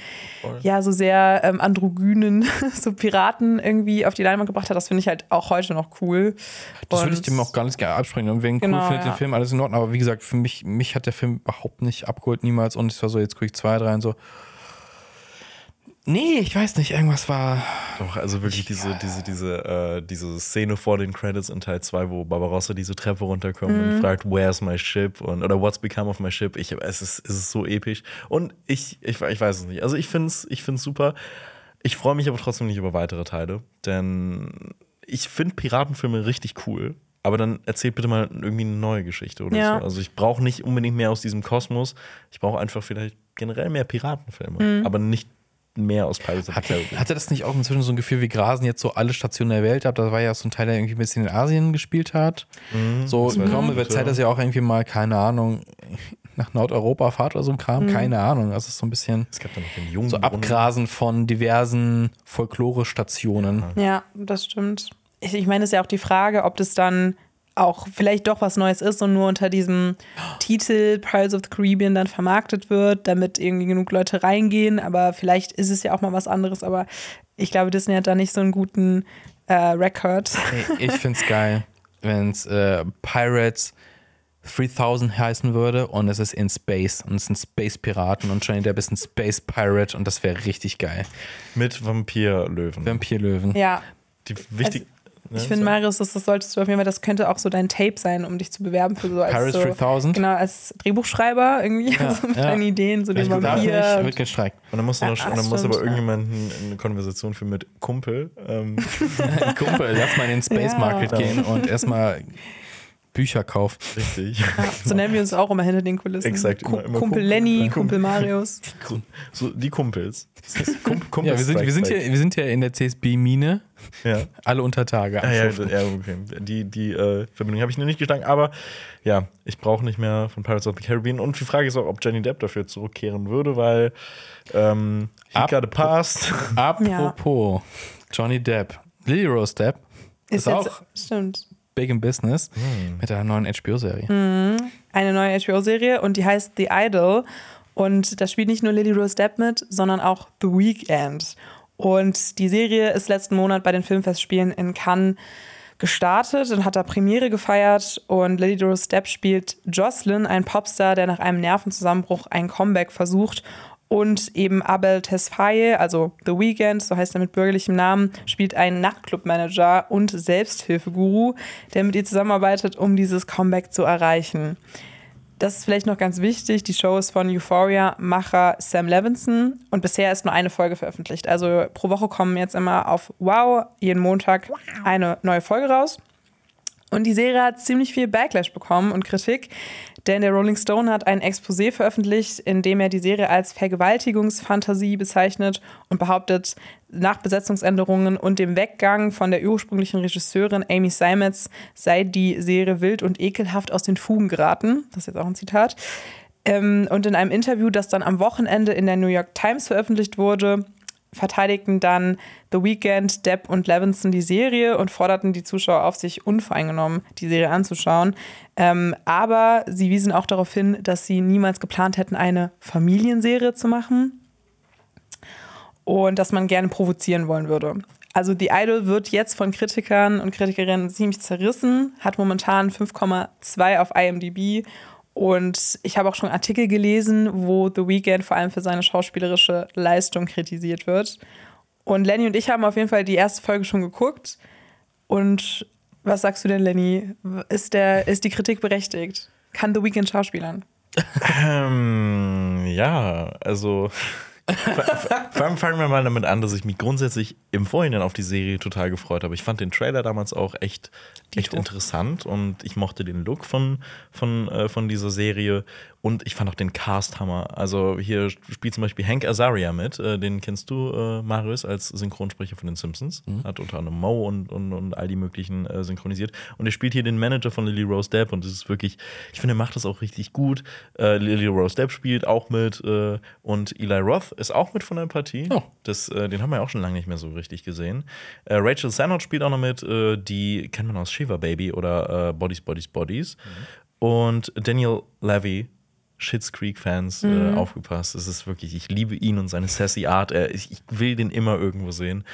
ja, so sehr ähm, androgynen, *laughs* so Piraten irgendwie auf die Leinwand gebracht hat. Das finde ich halt auch heute noch cool. Das Und- würde ich dem auch gar nicht gerne abspringen. Und wegen Genau, cool findet ja. den Film alles in Ordnung. Aber wie gesagt, für mich, mich hat der Film überhaupt nicht abgeholt, niemals. Und es war so, jetzt gucke ich zwei, drei und so. Nee, ich weiß nicht, irgendwas war. Doch, also wirklich diese, diese, diese, äh, diese Szene vor den Credits in Teil 2, wo Barbarossa diese Treppe runterkommt Mhm. und fragt, where's my ship? Und, oder what's become of my ship? Ich, es, ist, es ist so episch. Und ich, ich, ich weiß es nicht. Also ich finde es ich find's super. Ich freue mich aber trotzdem nicht über weitere Teile, denn ich finde Piratenfilme richtig cool. Aber dann erzählt bitte mal irgendwie eine neue Geschichte oder Ja. so. Also ich brauche nicht unbedingt mehr aus diesem Kosmos. Ich brauche einfach vielleicht generell mehr Piratenfilme. Mhm. Aber nicht mehr aus Pirates of the Hatte, Caribbean. hatte das nicht auch inzwischen so ein Gefühl, wir grasen jetzt so alle Stationen der Welt ab? Da war ja so ein Teil, der irgendwie ein bisschen in Asien gespielt hat. So, das war kaum gut, wird Zeit, dass ihr auch irgendwie mal, keine Ahnung, *laughs* nach Nordeuropa fahrt oder so ein Kram. Keine Ahnung. Das ist so ein bisschen Es gab da noch den jungen so Abgrasen von diversen Folklore-Stationen. Ja, das stimmt. Ich, ich meine, es ist ja auch die Frage, ob das dann auch vielleicht doch was Neues ist und nur unter diesem Titel Pirates of the Caribbean dann vermarktet wird, damit irgendwie genug Leute reingehen. Aber vielleicht ist es ja auch mal was anderes. Aber ich glaube, Disney hat da nicht so einen guten äh, Record. Ich *laughs* find's geil, wenn es äh, Pirates 3000 heißen würde und es ist in Space und es sind Space-Piraten und Johnny Depp ist ein Space-Pirate und das wäre richtig geil. Mit Vampirlöwen. Vampirlöwen. Ja. Die wichtig. Ich finde, Marius, das, das solltest du auf jeden Fall, das könnte auch so dein Tape sein, um dich zu bewerben für so als Pirates so, 3000? Genau, als Drehbuchschreiber irgendwie, *laughs* so mit ja. deinen Ideen, so den Ich darf nicht, Vampir. wird gestreikt. und dann muss, Ja, noch, und dann muss aber ja. irgendjemand eine Konversation führen mit Kumpel. Ähm, *laughs* Kumpel, lass mal in den Space Ja. Market gehen und erstmal Bücher kaufen. richtig. Ja, so nennen wir uns auch immer hinter den Kulissen. Exakt, Ku- immer- immer Kumpel Kumpel. Lenny, Kumpel. Kumpel Marius. *laughs* So, die Kumpels. Kump Kumpels Ja, wir sind, wir, sind hier, wir sind ja in der CSB-Mine. Ja. alle unter Tage. Ah, ja, ja, okay. Die, die äh, Verbindung habe ich noch nicht geschlagen, aber ja, ich brauche nicht mehr von Pirates of the Caribbean. Und die Frage ist auch, ob Johnny Depp dafür zurückkehren würde, weil ähm, he a past. Apropos Johnny Depp, Lily Rose Depp ist, Ist, auch jetzt, stimmt. Big in business Hm. mit einer neuen HBO-Serie. Eine neue HBO-Serie und die heißt The Idol. Und da spielt nicht nur Lily Rose Depp mit, sondern auch The Weeknd. Und die Serie ist letzten Monat bei den Filmfestspielen in Cannes gestartet und hat da Premiere gefeiert. Und Lily Rose Depp spielt Jocelyn, ein Popstar, der nach einem Nervenzusammenbruch ein Comeback versucht. Und eben Abel Tesfaye, also The Weeknd, so heißt er mit bürgerlichem Namen, spielt einen Nachtclub-Manager und Selbsthilfeguru, der mit ihr zusammenarbeitet, um dieses Comeback zu erreichen. Das ist vielleicht noch ganz wichtig. Die Show ist von Euphoria-Macher Sam Levinson und bisher ist nur eine Folge veröffentlicht. Also pro Woche kommen jetzt immer auf Wow jeden Montag eine neue Folge raus. Und die Serie hat ziemlich viel Backlash bekommen und Kritik, denn der Rolling Stone hat ein Exposé veröffentlicht, in dem er die Serie als Vergewaltigungsfantasie bezeichnet und behauptet, nach Besetzungsänderungen und dem Weggang von der ursprünglichen Regisseurin Amy Seimetz sei die Serie wild und ekelhaft aus den Fugen geraten. Das ist jetzt auch ein Zitat. Ähm, und in einem Interview, das dann am Wochenende in der New York Times veröffentlicht wurde, verteidigten dann The Weeknd, Depp und Levinson die Serie und forderten die Zuschauer auf, sich unvoreingenommen die Serie anzuschauen. Ähm, aber sie wiesen auch darauf hin, dass sie niemals geplant hätten, eine Familienserie zu machen und dass man gerne provozieren wollen würde. Also The Idol wird jetzt von Kritikern und Kritikerinnen ziemlich zerrissen, hat momentan 5,2 auf IMDb Und ich habe auch schon Artikel gelesen, wo The Weeknd vor allem für seine schauspielerische Leistung kritisiert wird. Und Lenny und ich haben auf jeden Fall die erste Folge schon geguckt. Und was sagst du denn, Lenny? Ist, der, ist die Kritik berechtigt? Kann The Weeknd schauspielern? Ähm, ja, also fangen, fangen wir mal damit an, dass ich mich grundsätzlich im Vorhinein auf die Serie total gefreut habe. Ich fand den Trailer damals auch echt, echt interessant und ich mochte den Look von, von, äh, von dieser Serie und ich fand auch den Cast Hammer. Also hier spielt zum Beispiel Hank Azaria mit, äh, den kennst du, äh, Marius, als Synchronsprecher von den Simpsons. Hat unter anderem Mo und, und, und all die möglichen äh, synchronisiert. Und er spielt hier den Manager von Lily Rose Depp und das ist wirklich, ich finde, er macht das auch richtig gut. Äh, Lily Rose Depp spielt auch mit äh, und Eli Roth ist auch mit von der Partie. Oh. Das, äh, den haben wir ja auch schon lange nicht mehr so richtig gesehen. Rachel Sennott spielt auch noch mit, die kennt man aus Shiva Baby oder Bodies, Bodies, Bodies. Und Daniel Levy, Shits Creek-Fans, äh, aufgepasst. Es ist wirklich, ich liebe ihn und seine sassy Art. Er, ich, ich will den immer irgendwo sehen.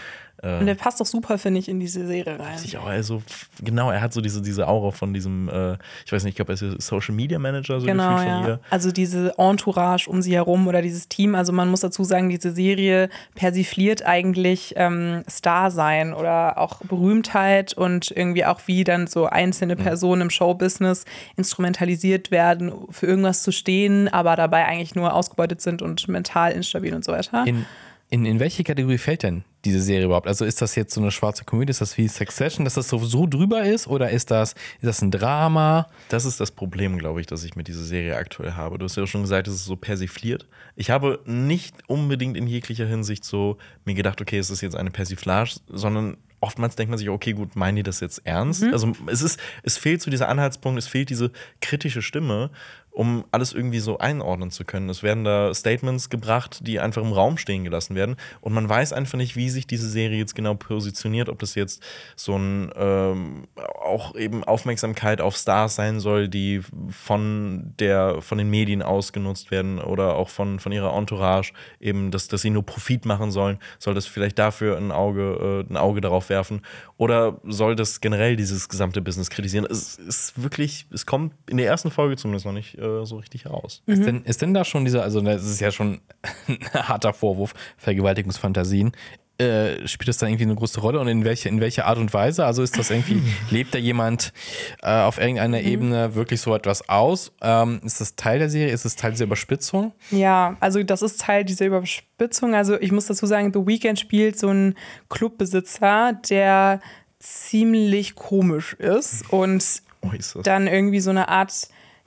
Und der passt doch super, finde ich, in diese Serie rein. Ich auch, also, genau, er hat so diese, diese Aura von diesem, äh, ich weiß nicht, ich glaube, er ist Social Media Manager, so Genau, gefühlt von ja. ihr. Also diese Entourage um sie herum oder dieses Team. Also man muss dazu sagen, diese Serie persifliert eigentlich ähm, Star sein oder auch Berühmtheit und irgendwie auch wie dann so einzelne Personen im Showbusiness instrumentalisiert werden, für irgendwas zu stehen, aber dabei eigentlich nur ausgebeutet sind und mental instabil und so weiter. In, in, in welche Kategorie fällt denn diese Serie überhaupt? Also ist das jetzt so eine schwarze Komödie? Ist das wie Succession, dass das so, so drüber ist? Oder ist das, ist das ein Drama? Das ist das Problem, glaube ich, das ich mit dieser Serie aktuell habe. Du hast ja schon gesagt, es ist so persifliert. Ich habe nicht unbedingt in jeglicher Hinsicht so mir gedacht, okay, es ist jetzt eine Persiflage, sondern oftmals denkt man sich, okay, gut, meinen die das jetzt ernst? Also es ist, es fehlt so dieser Anhaltspunkt, es fehlt diese kritische Stimme, um alles irgendwie so einordnen zu können. Es werden da Statements gebracht, die einfach im Raum stehen gelassen werden. Und man weiß einfach nicht, wie sich diese Serie jetzt genau positioniert, ob das jetzt so ein ähm, auch eben Aufmerksamkeit auf Stars sein soll, die von der, von den Medien ausgenutzt werden oder auch von, von ihrer Entourage, eben, dass, dass sie nur Profit machen sollen. Soll das vielleicht dafür ein Auge, äh, ein Auge darauf werfen? Oder soll das generell dieses gesamte Business kritisieren? Es ist wirklich, es kommt in der ersten Folge zumindest noch nicht äh, so richtig heraus. Ist, denn, ist denn da schon dieser, also das ist ja schon *laughs* ein harter Vorwurf, Vergewaltigungsfantasien. Äh, spielt das da irgendwie eine große Rolle und in welche, in welche Art und Weise? Also ist das irgendwie, *laughs* lebt da jemand äh, auf irgendeiner Ebene wirklich so etwas aus? Ähm, ist das Teil der Serie? Ist es Teil dieser Überspitzung? Ja, also das ist Teil dieser Überspitzung. Also ich muss dazu sagen, The Weeknd spielt so einen Clubbesitzer, der ziemlich komisch ist und Oh, ist das. dann irgendwie so eine Art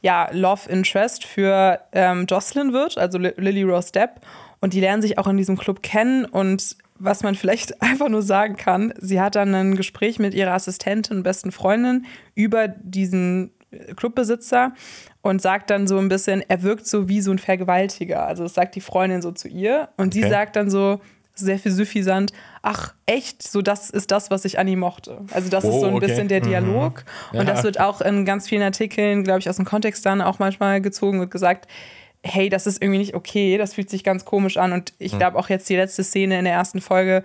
ja, Love Interest für ähm, Jocelyn wird, also Li- Lily Rose Depp. Und die lernen sich auch in diesem Club kennen. Und was man vielleicht *laughs* einfach nur sagen kann, sie hat dann ein Gespräch mit ihrer Assistentin und besten Freundin über diesen äh, Clubbesitzer und sagt dann so ein bisschen, er wirkt so wie so ein Vergewaltiger. Also das sagt die Freundin so zu ihr. Und sie Okay. sagt dann so sehr viel suffisant, ach echt, so das ist das, was ich an ihm mochte. Also das ist Oh, so ein okay. bisschen der Dialog. Ja. Und das wird auch in ganz vielen Artikeln, glaube ich, aus dem Kontext dann auch manchmal gezogen und gesagt, hey, das ist irgendwie nicht okay, das fühlt sich ganz komisch an. Und ich glaube auch jetzt die letzte Szene in der ersten Folge,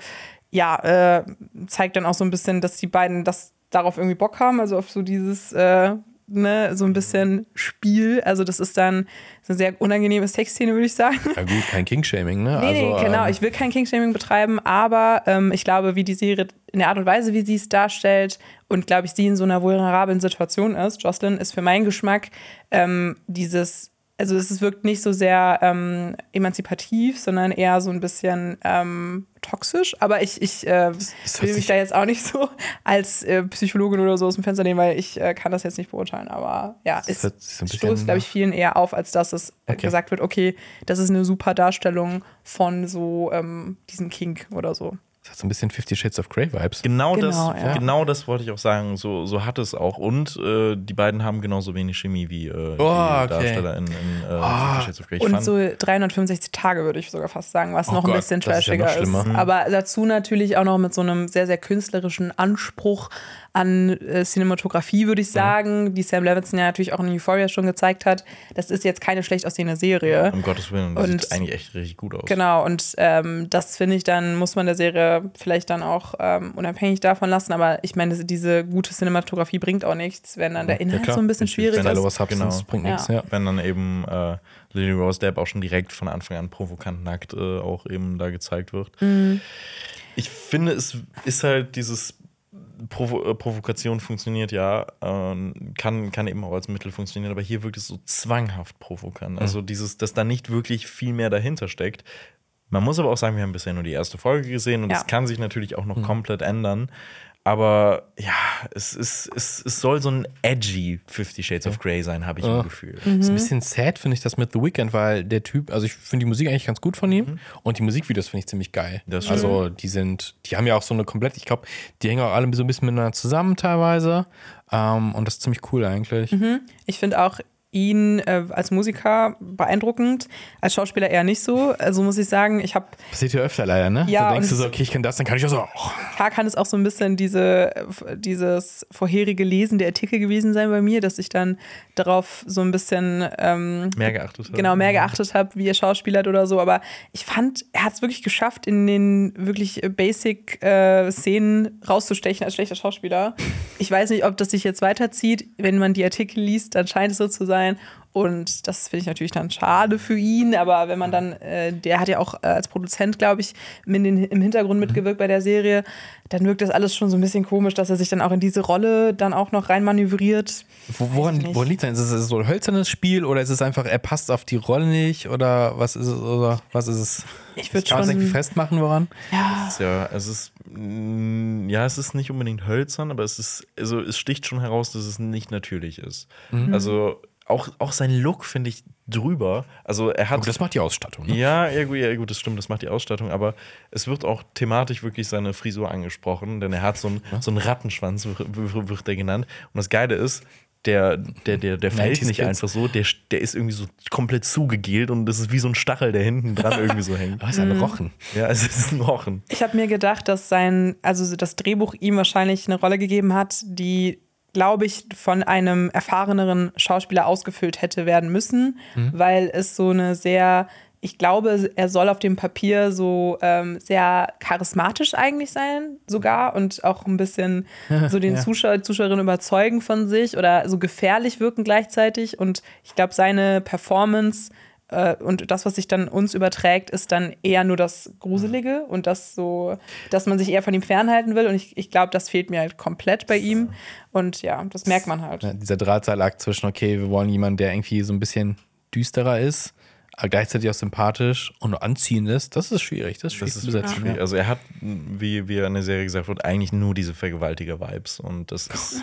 ja, äh, zeigt dann auch so ein bisschen, dass die beiden das darauf irgendwie Bock haben, also auf so dieses, äh, ne, so ein bisschen Spiel. Also das ist dann so eine sehr unangenehme Sexszene, würde ich sagen. Ja gut, kein King-Shaming, ne? Nee, nee, also, genau. ähm, Ich will kein Kingshaming betreiben, aber ähm, ich glaube, wie die Serie in der Art und Weise, wie sie es darstellt und glaube ich, sie in so einer vulnerablen Situation ist, Jocelyn, ist für meinen Geschmack ähm, dieses, also es wirkt nicht so sehr ähm, emanzipativ, sondern eher so ein bisschen ähm, toxisch. Aber ich, ich äh, will mich da jetzt auch nicht *laughs* so als äh, Psychologin oder so aus dem Fenster nehmen, weil ich äh, kann das jetzt nicht beurteilen. Aber ja, es so stoßt, glaube ich, vielen eher auf, als dass es äh, Okay. gesagt wird, okay, das ist eine super Darstellung von so ähm, diesem Kink oder so. Das hat so ein bisschen Fifty Shades of Grey Vibes. Genau, Genau, das, ja. genau das wollte ich auch sagen. So, so hat es auch. Und äh, die beiden haben genauso wenig Chemie wie äh, Oh, die okay. Darsteller in, in äh, Fifty Shades of Grey. Ich Und fand- so 365 Tage würde ich sogar fast sagen, was Oh noch Gott, ein bisschen das ist ja trashiger ist. schlimmer. Aber dazu natürlich auch noch mit so einem sehr, sehr künstlerischen Anspruch an äh, Cinematografie, würde ich sagen, die Sam Levinson ja natürlich auch in Euphoria schon gezeigt hat. Das ist jetzt keine schlecht aussehende Serie. um Gottes Willen, das Und- sieht eigentlich echt richtig gut aus. Genau, und ähm, das finde ich dann, muss man der Serie vielleicht dann auch ähm, unabhängig davon lassen. Aber ich meine, diese gute Cinematografie bringt auch nichts, wenn dann der Inhalt klar. so ein bisschen schwierig Wenn da ist. Lower Substance Genau. bringt Ja. nichts, ja. Wenn dann eben äh, Lily Rose Depp auch schon direkt von Anfang an provokant nackt äh, auch eben da gezeigt wird. Ich finde, es ist halt dieses Provo äh, Provokation funktioniert ja, ähm, kann, kann eben auch als Mittel funktionieren, aber hier wirkt es so zwanghaft provokant. Also dieses, dass da nicht wirklich viel mehr dahinter steckt. Man muss aber auch sagen, wir haben bisher nur die erste Folge gesehen und Ja. das kann sich natürlich auch noch komplett ändern. Aber ja, es, ist, es, es soll so ein edgy Fifty Shades of Grey sein, habe ich Ja. im Gefühl. Ist ein bisschen sad, finde ich, das mit The Weeknd, weil der Typ, also ich finde die Musik eigentlich ganz gut von ihm und die Musikvideos finde ich ziemlich geil. Also die sind, die haben ja auch so eine komplett, ich glaube, die hängen auch alle so ein bisschen miteinander zusammen teilweise ähm, und das ist ziemlich cool eigentlich. Ich finde auch ihn äh, als Musiker beeindruckend, als Schauspieler eher nicht so. Also muss ich sagen, ich habe Passiert ja öfter leider, ne? Ja, da denkst du so, okay, ich kann das, dann kann ich das auch. klar kann es auch so ein bisschen diese, dieses vorherige Lesen der Artikel gewesen sein bei mir, dass ich dann darauf so ein bisschen ähm, Mehr geachtet habe. genau mehr geachtet habe, wie er schauspielert oder so. Aber ich fand, er hat es wirklich geschafft, in den wirklich basic äh, Szenen rauszustechen als schlechter Schauspieler. Ich weiß nicht, ob das sich jetzt weiterzieht. Wenn man die Artikel liest, dann scheint es so zu sein. Und das finde ich natürlich dann schade für ihn. Aber wenn man dann, äh, der hat ja auch äh, als Produzent, glaube ich, in den, im Hintergrund mitgewirkt bei der Serie, dann wirkt das alles schon so ein bisschen komisch, dass er sich dann auch in diese Rolle dann auch noch reinmanövriert. Wo, woran, woran liegt das? Ist es so ein hölzernes Spiel oder ist es einfach, er passt auf die Rolle nicht oder was ist es? Oder was ist es? Ich würde Kann man es irgendwie schon. festmachen, woran? Es ist Ja, es ist, mm, ja, es ist nicht unbedingt hölzern, aber es ist, also es sticht schon heraus, dass es nicht natürlich ist. Also auch, auch sein Look finde ich drüber. Also er hat. Aber das macht die Ausstattung. Ne? Ja, ja gut, ja, gut, das stimmt, das macht die Ausstattung, aber es wird auch thematisch wirklich seine Frisur angesprochen, denn er hat so einen, so einen Rattenschwanz, wird, der genannt. Und das Geile ist, der, der, der, der fällt 90s nicht einfach so, der, der ist irgendwie so komplett zugegelt und das ist wie so ein Stachel, der hinten dran *laughs* irgendwie so hängt. Oh, ist ein Rochen. Ja, es ist ein Rochen. Ich habe mir gedacht, dass sein, also das Drehbuch ihm wahrscheinlich eine Rolle gegeben hat, die, glaube ich, von einem erfahreneren Schauspieler ausgefüllt hätte werden müssen, weil es so eine sehr, ich glaube, er soll auf dem Papier so ähm, sehr charismatisch eigentlich sein, sogar und auch ein bisschen *laughs* so den Ja. Zuschauer, Zuschauerinnen überzeugen von sich oder so gefährlich wirken gleichzeitig. Und ich glaube, seine Performance und das, was sich dann uns überträgt, ist dann eher nur das Gruselige und das so, dass man sich eher von ihm fernhalten will. Und ich, ich glaube, das fehlt mir halt komplett bei ihm. Und ja, das merkt man halt. Ja, dieser Drahtseilakt zwischen, okay, wir wollen jemanden, der irgendwie so ein bisschen düsterer ist, aber gleichzeitig auch sympathisch und anziehend ist, das ist schwierig. Das ist schwierig Das ist besetzen. schwierig. Ja. Also er hat, wie, wie in der Serie gesagt wird, eigentlich nur diese Vergewaltiger-Vibes. Und das *laughs* ist,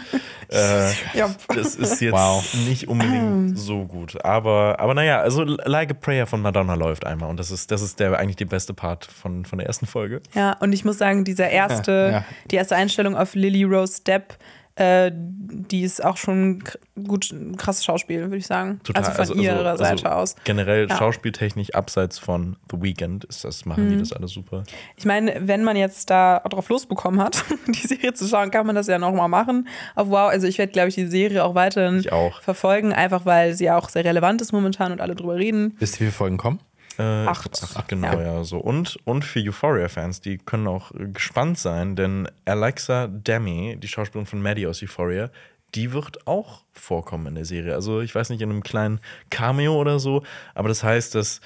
äh, Ja. das ist jetzt Wow. nicht unbedingt so gut. Aber, aber naja, also Like a Prayer von Madonna läuft einmal. Und das ist, das ist der eigentlich der beste Part von, von der ersten Folge. Ja, und ich muss sagen, dieser erste, Ja, *laughs* ja. die erste Einstellung auf Lily Rose Depp, äh, die ist auch schon gut, ein krasses Schauspiel, würde ich sagen. Also von ihrer Seite aus. Generell Ja. schauspieltechnisch abseits von The Weeknd ist das, machen Mhm. die das alles super. Ich meine, wenn man jetzt da drauf losbekommen hat, *laughs* die Serie zu schauen, kann man das ja nochmal machen. Auf Wow, also ich werde, glaube ich, die Serie auch weiterhin auch. verfolgen, einfach weil sie auch sehr relevant ist momentan und alle drüber reden. Wisst ihr, wie viele Folgen kommen? Äh, Acht. ich Acht, genau, Ja. ja. so. Und, und für Euphoria-Fans, die können auch gespannt sein, denn Alexa Demi, die Schauspielerin von Maddie aus Euphoria, die wird auch vorkommen in der Serie. Also ich weiß nicht, in einem kleinen Cameo oder so, aber das heißt, dass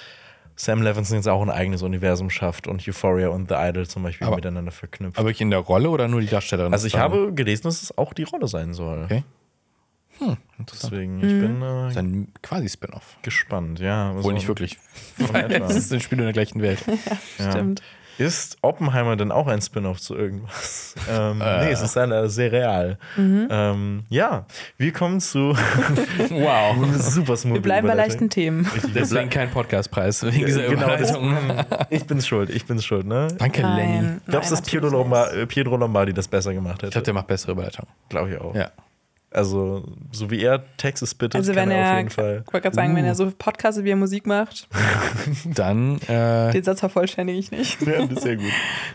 Sam Levinson jetzt auch ein eigenes Universum schafft und Euphoria und The Idol zum Beispiel Aber- miteinander verknüpft. Aber wirklich in der Rolle oder nur die Darstellerin? also ich habe gelesen, dass es auch die Rolle sein soll. Okay. Hm, interessant. Deswegen, Mhm. ich bin Das ist äh, ein quasi Spin-off. gespannt, ja. Wohl so nicht wirklich. *laughs* Weil es ist ein Spiel in der gleichen Welt. *laughs* Ja. Stimmt. Ist Oppenheimer denn auch ein Spin-off zu irgendwas? *laughs* ähm, Äh. Nee, es ist leider sehr real. Mhm. Ähm, ja, wir kommen zu wow. super smooth. Wir bleiben bei leichten Themen. Richtig, Deswegen kein Podcastpreis, wegen dieser genau, Überleitung. ich bin's schuld, ich bin's schuld, ne? Danke, Lenny. Glaubst du, dass Pietro, Lombardi, äh, das besser gemacht Ich glaube, der macht bessere Überleitung. Glaube ich auch. Ja. Also, so wie er Texas bittet, Also kann wenn er auf er, jeden Fall. ich wollte gerade sagen, wenn er so Podcasts wie er Musik macht, *laughs* Dann, äh, den Satz vervollständige ich nicht. *laughs* Ja, das ist sehr gut.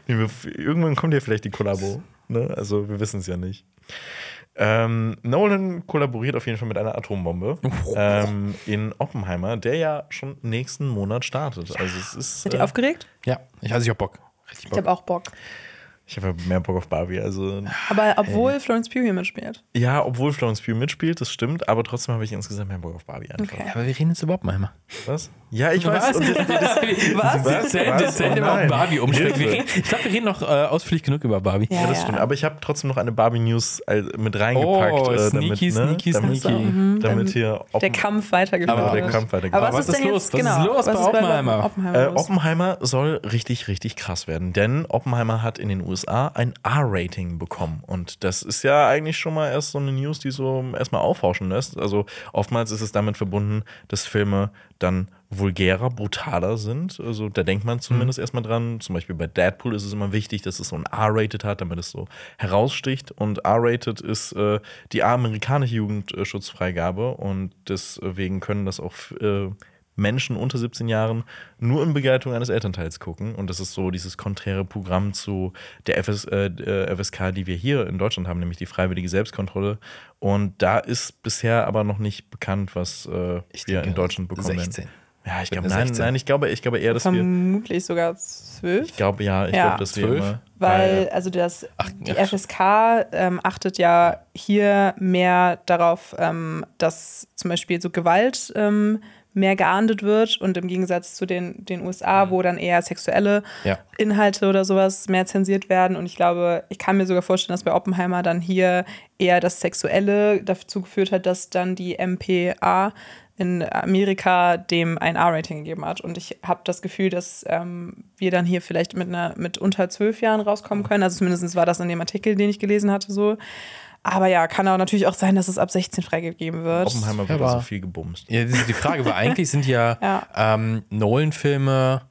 Irgendwann kommt ja vielleicht die Kollabo. Ne? Also, wir wissen es ja nicht. Ähm, Nolan kollaboriert auf jeden Fall mit einer Atombombe *laughs* ähm, in Oppenheimer, der ja schon nächsten Monat startet. Also es ist Seid ihr äh, aufgeregt? ja, ich, also ich hab Bock. Richtig Ich Bock. habe auch Bock. Ich habe mehr Bock auf Barbie. Also Aber obwohl Florence Pugh hier mitspielt. ja, obwohl Florence Pugh mitspielt, das stimmt, aber trotzdem habe ich insgesamt mehr Bock auf Barbie einfach. Okay. Aber wir reden jetzt über Oppenheimer. Was? Ja, ich weiß. Was? Und das, das, *laughs* Was? Was? dezent Oh immer auf. Barbie reden- Ich glaube, wir reden noch äh, ausführlich genug über Barbie. Ja, Ja, das ja. stimmt. Aber ich habe trotzdem noch eine Barbie-News äh, mit reingepackt. Oh, äh, sneaky, damit, sneaky, damit, sneaky. Mhm. Damit hier Der Oppen- Kampf weitergeführt Aber Aber- der wird. Kampf weitergeht. Aber was, was ist denn los? jetzt Was ist genau? los was bei Oppenheimer? Oppenheimer Äh, los? Oppenheimer soll richtig, richtig krass werden, denn Oppenheimer hat in den USA ein R-Rating bekommen. Und das ist ja eigentlich schon mal erst so eine News, die so erstmal aufhorchen lässt. Also oftmals ist es damit verbunden, dass Filme dann vulgärer, brutaler sind. Also da denkt man zumindest erstmal dran. Zum Beispiel bei Deadpool ist es immer wichtig, dass es so ein R-Rated hat, damit es so heraussticht. Und R-Rated ist äh, die amerikanische Jugendschutzfreigabe und deswegen können das auch äh, Menschen unter 17 Jahren nur in Begleitung eines Elternteils gucken. Und das ist so dieses konträre Programm zu der FS, äh, äh, FSK, die wir hier in Deutschland haben, nämlich die freiwillige Selbstkontrolle. Und da ist bisher aber noch nicht bekannt, was äh, wir denke, in Deutschland bekommen 16. werden. Ja, ich glaube, nein, 16. nein, ich glaube, ich glaube eher, dass wir. Vermutlich sogar zwölf. Ich glaube, ja, ich Ja. glaube, dass wir 12? immer. Weil, also das, Ach, die ach. FSK ähm, achtet ja hier mehr darauf, ähm, dass zum Beispiel so Gewalt ähm, mehr geahndet wird und im Gegensatz zu den, den USA, wo dann eher sexuelle Ja. Inhalte oder sowas mehr zensiert werden. Und ich glaube, ich kann mir sogar vorstellen, dass bei Oppenheimer dann hier eher das Sexuelle dazu geführt hat, dass dann die MPA in Amerika dem ein R-Rating gegeben hat. Und ich habe das Gefühl, dass ähm, wir dann hier vielleicht mit einer mit unter zwölf Jahren rauskommen können. Also zumindest war das in dem Artikel, den ich gelesen hatte, so. Aber ja, kann auch natürlich auch sein, dass es ab 16 freigegeben wird. Oppenheimer wird Ja, aber- viel gebumst. Ja, das ist die Frage, weil eigentlich sind ja, Ja. Ähm, Nolan-Filme,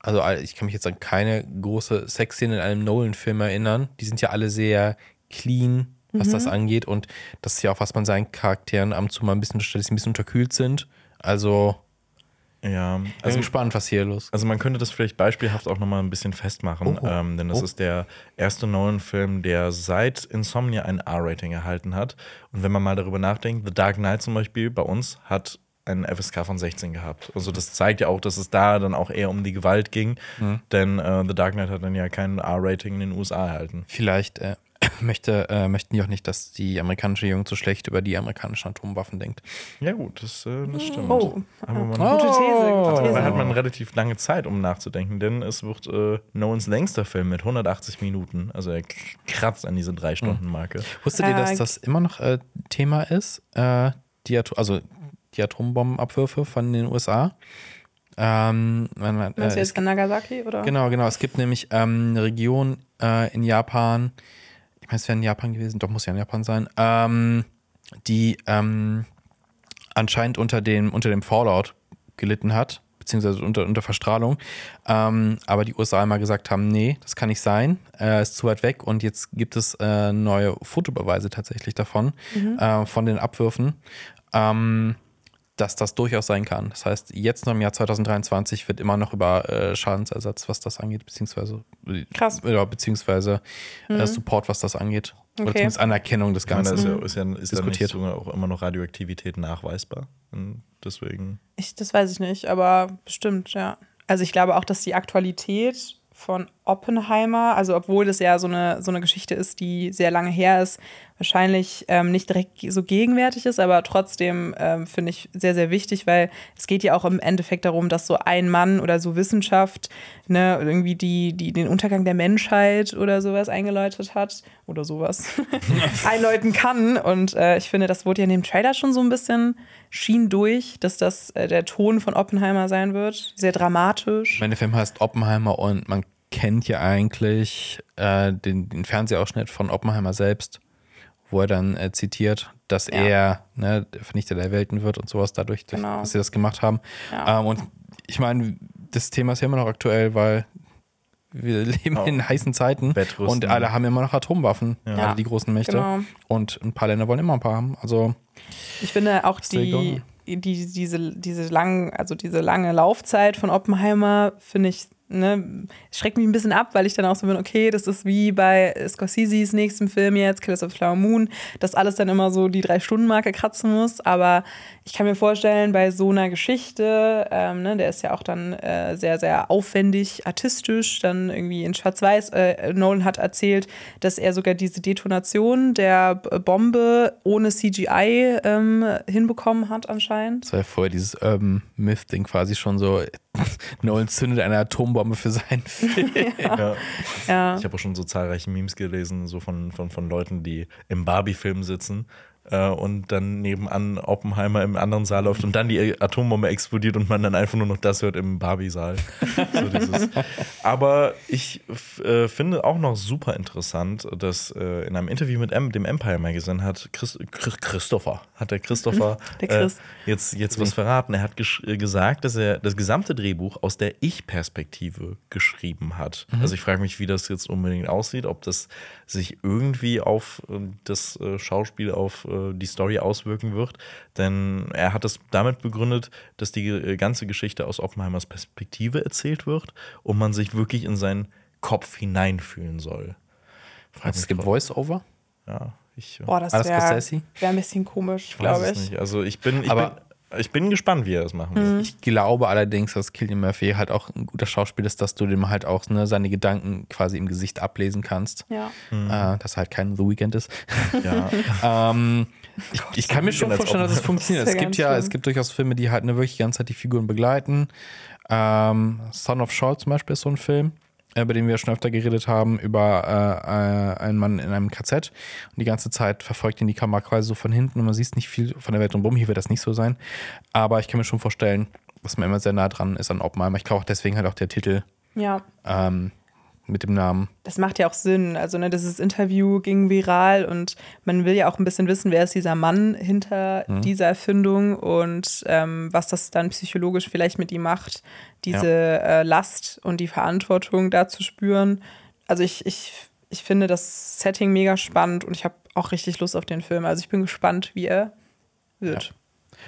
also ich kann mich jetzt an keine große Sexszene in einem Nolan-Film erinnern. Die sind ja alle sehr clean, was das angeht. Und das ist ja auch, was man seinen Charakteren ab und zu mal ein bisschen unterstellt, dass sie ein bisschen unterkühlt sind. Also, Ja, bin also gespannt, was hier los Also man könnte das vielleicht beispielhaft auch nochmal ein bisschen festmachen, Oh. ähm, denn das Oh. ist der erste Nolan-Film, der seit Insomnia ein R-Rating erhalten hat. Und wenn man mal darüber nachdenkt, The Dark Knight zum Beispiel bei uns hat ein FSK von 16 gehabt. Also das zeigt ja auch, dass es da dann auch eher um die Gewalt ging, Mhm. denn äh, The Dark Knight hat dann ja kein R-Rating in den USA erhalten. Vielleicht äh, möchte, äh, möchten die auch nicht, dass die amerikanische Jugend so schlecht über die amerikanischen Atomwaffen denkt. Ja gut, das, äh, das stimmt. Oh, Aber man, gute These. Gute Da These. hat man relativ lange Zeit, um nachzudenken, denn es wird äh, Nolans längster Film mit 180 Minuten. Also er kratzt an diese drei Stunden Marke. Wusstet ihr, dass Äh, das immer noch äh, Thema ist? Äh, die also die Atombombenabwürfe von den USA. Ähm, man hat, Meinst du äh, jetzt an Nagasaki oder? Genau, genau. Es gibt nämlich ähm, eine Region äh, in Japan, ich meine, es wäre in Japan gewesen, doch muss ja in Japan sein, ähm, die ähm, anscheinend unter dem, unter dem Fallout gelitten hat, beziehungsweise unter, unter Verstrahlung. Ähm, aber die USA einmal gesagt haben, nee, das kann nicht sein, äh, ist zu weit weg und jetzt gibt es äh, neue Fotobeweise tatsächlich davon, äh, von den Abwürfen. Ähm, dass das durchaus sein kann. Das heißt, jetzt noch im Jahr 2023 wird immer noch über äh, Schadensersatz, was das angeht, beziehungsweise, Krass. Ja, beziehungsweise äh, Support, was das angeht. Oder Okay. zumindest Anerkennung des Ich meine, da Ganzen. ist ja, ist ja, ist da nicht Diskutiert. sogar auch immer noch Radioaktivität nachweisbar. Und deswegen. Ich, das weiß ich nicht, aber bestimmt, ja. Also ich glaube auch, dass die Aktualität von Oppenheimer, also obwohl das ja so eine, so eine Geschichte ist, die sehr lange her ist, wahrscheinlich ähm, nicht direkt so gegenwärtig ist, aber trotzdem ähm, finde ich sehr, sehr wichtig, weil es geht ja auch im Endeffekt darum, dass so ein Mann oder so Wissenschaft ne, irgendwie die, die den Untergang der Menschheit oder sowas eingeläutet hat oder sowas *laughs* einläuten kann. Und äh, ich finde, das wurde ja in dem Trailer schon so ein bisschen schien durch, dass das äh, der Ton von Oppenheimer sein wird. Sehr dramatisch. Meine, Film heißt Oppenheimer und man kennt ja eigentlich äh, den, den Fernsehausschnitt von Oppenheimer selbst, wo er dann äh, zitiert, dass Ja. er ne, der Vernichter der Welten wird und sowas dadurch, durch, Genau. dass sie das gemacht haben. Ja. Ähm, und ich meine, das Thema ist ja immer noch aktuell, weil wir *laughs* leben Oh. in heißen Zeiten Wettrüsten. und alle haben immer noch Atomwaffen, Ja. gerade die großen Mächte. Genau. Und ein paar Länder wollen immer ein paar haben. Also Ich finde auch die, die, diese, diese, lang, also diese lange Laufzeit von Oppenheimer finde ich, ne, schreckt mich ein bisschen ab, weil ich dann auch so bin, okay, das ist wie bei Scorseses nächstem Film jetzt, Killers of Flower Moon, dass alles dann immer so die Drei-Stunden-Marke kratzen muss. Aber ich kann mir vorstellen, bei so einer Geschichte, ähm, ne, der ist ja auch dann äh, sehr, sehr aufwendig, artistisch, dann irgendwie in Schwarz-Weiß. Äh, Nolan hat erzählt, dass er sogar diese Detonation der Bombe ohne CGI ähm, hinbekommen hat, anscheinend. Das war ja vorher dieses Urban Myth-Ding quasi schon so. *laughs* Nolan zündet eine Atombombe für seinen *laughs* Film. Ja. Ja. Ich habe auch schon so zahlreiche Memes gelesen, so von, von, von Leuten, die im Barbie-Film sitzen äh, und dann nebenan Oppenheimer im anderen Saal läuft und dann die Atombombe explodiert und man dann einfach nur noch das hört im Barbie-Saal. *laughs* So. Aber ich äh, finde auch noch super interessant, dass äh, in einem Interview mit M, dem Empire Magazine hat Chris, Chris, Christopher, hat der Christopher Der Chris. Äh, jetzt, jetzt was verraten. Er hat äh, gesagt, dass er das gesamte Drehbuch aus der Ich-Perspektive geschrieben hat. Mhm. Also ich frage mich, wie das jetzt unbedingt aussieht, ob das sich irgendwie auf das Schauspiel, auf äh, die Story auswirken wird. Denn er hat es damit begründet, dass die äh, ganze Geschichte aus Oppenheimers Perspektive erzählt wird und man sich wirklich in seinen Kopf hineinfühlen soll. Frag Es gibt. Voice-Over. Ja, ich. Boah, das wäre wär ein bisschen komisch, weiß glaube es ich. nicht. Also ich bin, ich, Aber- bin, ich bin gespannt, wie er das machen Mhm. wird. Ich glaube allerdings, dass Killian Murphy halt auch ein guter Schauspieler ist, dass du dem halt auch ne, seine Gedanken quasi im Gesicht ablesen kannst. Ja. Äh, dass er halt kein The Weeknd ist. Ja. *laughs* ähm, ich, ich kann mir schon vorstellen, dass es funktioniert. Das Es gibt ja, schlimm. es gibt durchaus Filme, die halt eine wirklich die ganze Zeit die Figuren begleiten. Ähm, Son of Shaw zum Beispiel ist so ein Film, über den wir schon öfter geredet haben, über äh, äh, einen Mann in einem KZ. Und die ganze Zeit verfolgt ihn die Kamera quasi so von hinten und man sieht nicht viel von der Welt drumherum. Hier wird das nicht so sein. Aber ich kann mir schon vorstellen, dass man immer sehr nah dran ist an Oppenheimer. Ich glaube auch deswegen halt auch der Titel Ja. ähm, mit dem Namen. Das macht ja auch Sinn. Also, ne, dieses Interview ging viral und man will ja auch ein bisschen wissen, wer ist dieser Mann hinter Mhm. dieser Erfindung und ähm, was das dann psychologisch vielleicht mit ihm macht, diese äh, Last und die Verantwortung da zu spüren. Also, ich, ich, ich finde das Setting mega spannend und ich habe auch richtig Lust auf den Film. Also, ich bin gespannt, wie er wird.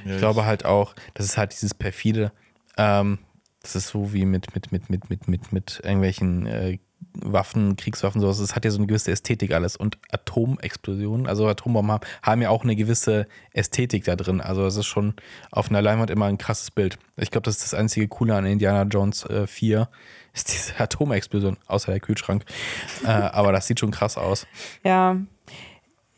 Ich glaube halt auch, das ist halt dieses perfide, ähm, das ist so wie mit, mit, mit, mit, mit, mit, mit irgendwelchen äh, Waffen, Kriegswaffen, sowas. Es hat ja so eine gewisse Ästhetik alles. Und Atomexplosionen, also Atombomben haben, haben ja auch eine gewisse Ästhetik da drin. Also es ist schon auf einer Leinwand immer ein krasses Bild. Ich glaube, das ist das einzige Coole an Indiana Jones äh, 4, *laughs* ist diese Atomexplosion, außer der Kühlschrank. äh, aber das sieht schon krass aus. Ja,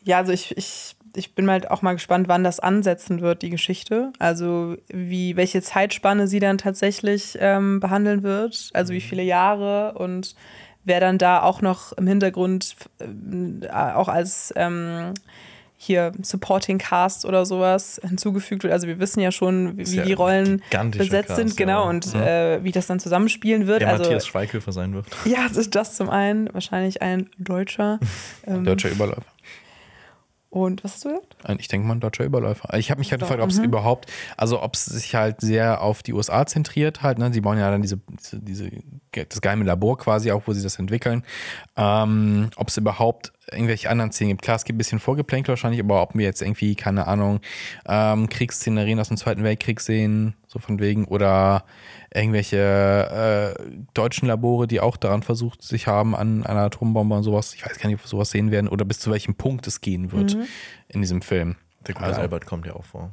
ja, also ich, ich, ich bin halt auch mal gespannt, wann das ansetzen wird, die Geschichte. Also wie, welche Zeitspanne sie dann tatsächlich ähm, behandeln wird, also wie viele Jahre und wer dann da auch noch im Hintergrund ähm, auch als ähm, hier Supporting Cast oder sowas hinzugefügt wird. Also wir wissen ja schon, wie, ja die Rollen besetzt Cast, sind, genau, ja. und Mhm. äh, wie das dann zusammenspielen wird. Der also Matthias Schweighöfer sein wird. *laughs* ja, das ist das zum einen, wahrscheinlich ein Deutscher. ähm, Deutscher Überläufer. Und was hast du gesagt? Ich denke mal ein deutscher Überläufer. Ich habe mich halt gefragt, ob es mhm. überhaupt, also ob es sich halt sehr auf die USA zentriert halt, ne? Sie bauen ja dann diese, diese, diese das geheime Labor quasi auch, wo sie das entwickeln. Ähm, ob es überhaupt irgendwelche anderen Szenen gibt. Klar, es gibt ein bisschen Vorgeplänkel wahrscheinlich, aber ob wir jetzt irgendwie, keine Ahnung, ähm, Kriegsszenerien aus dem Zweiten Weltkrieg sehen, so von wegen, oder irgendwelche äh, deutschen Labore, die auch daran versucht sich haben an einer Atombombe und sowas. Ich weiß gar nicht, ob wir sowas sehen werden oder bis zu welchem Punkt es gehen wird in diesem Film. Der Also- Albert kommt ja auch vor.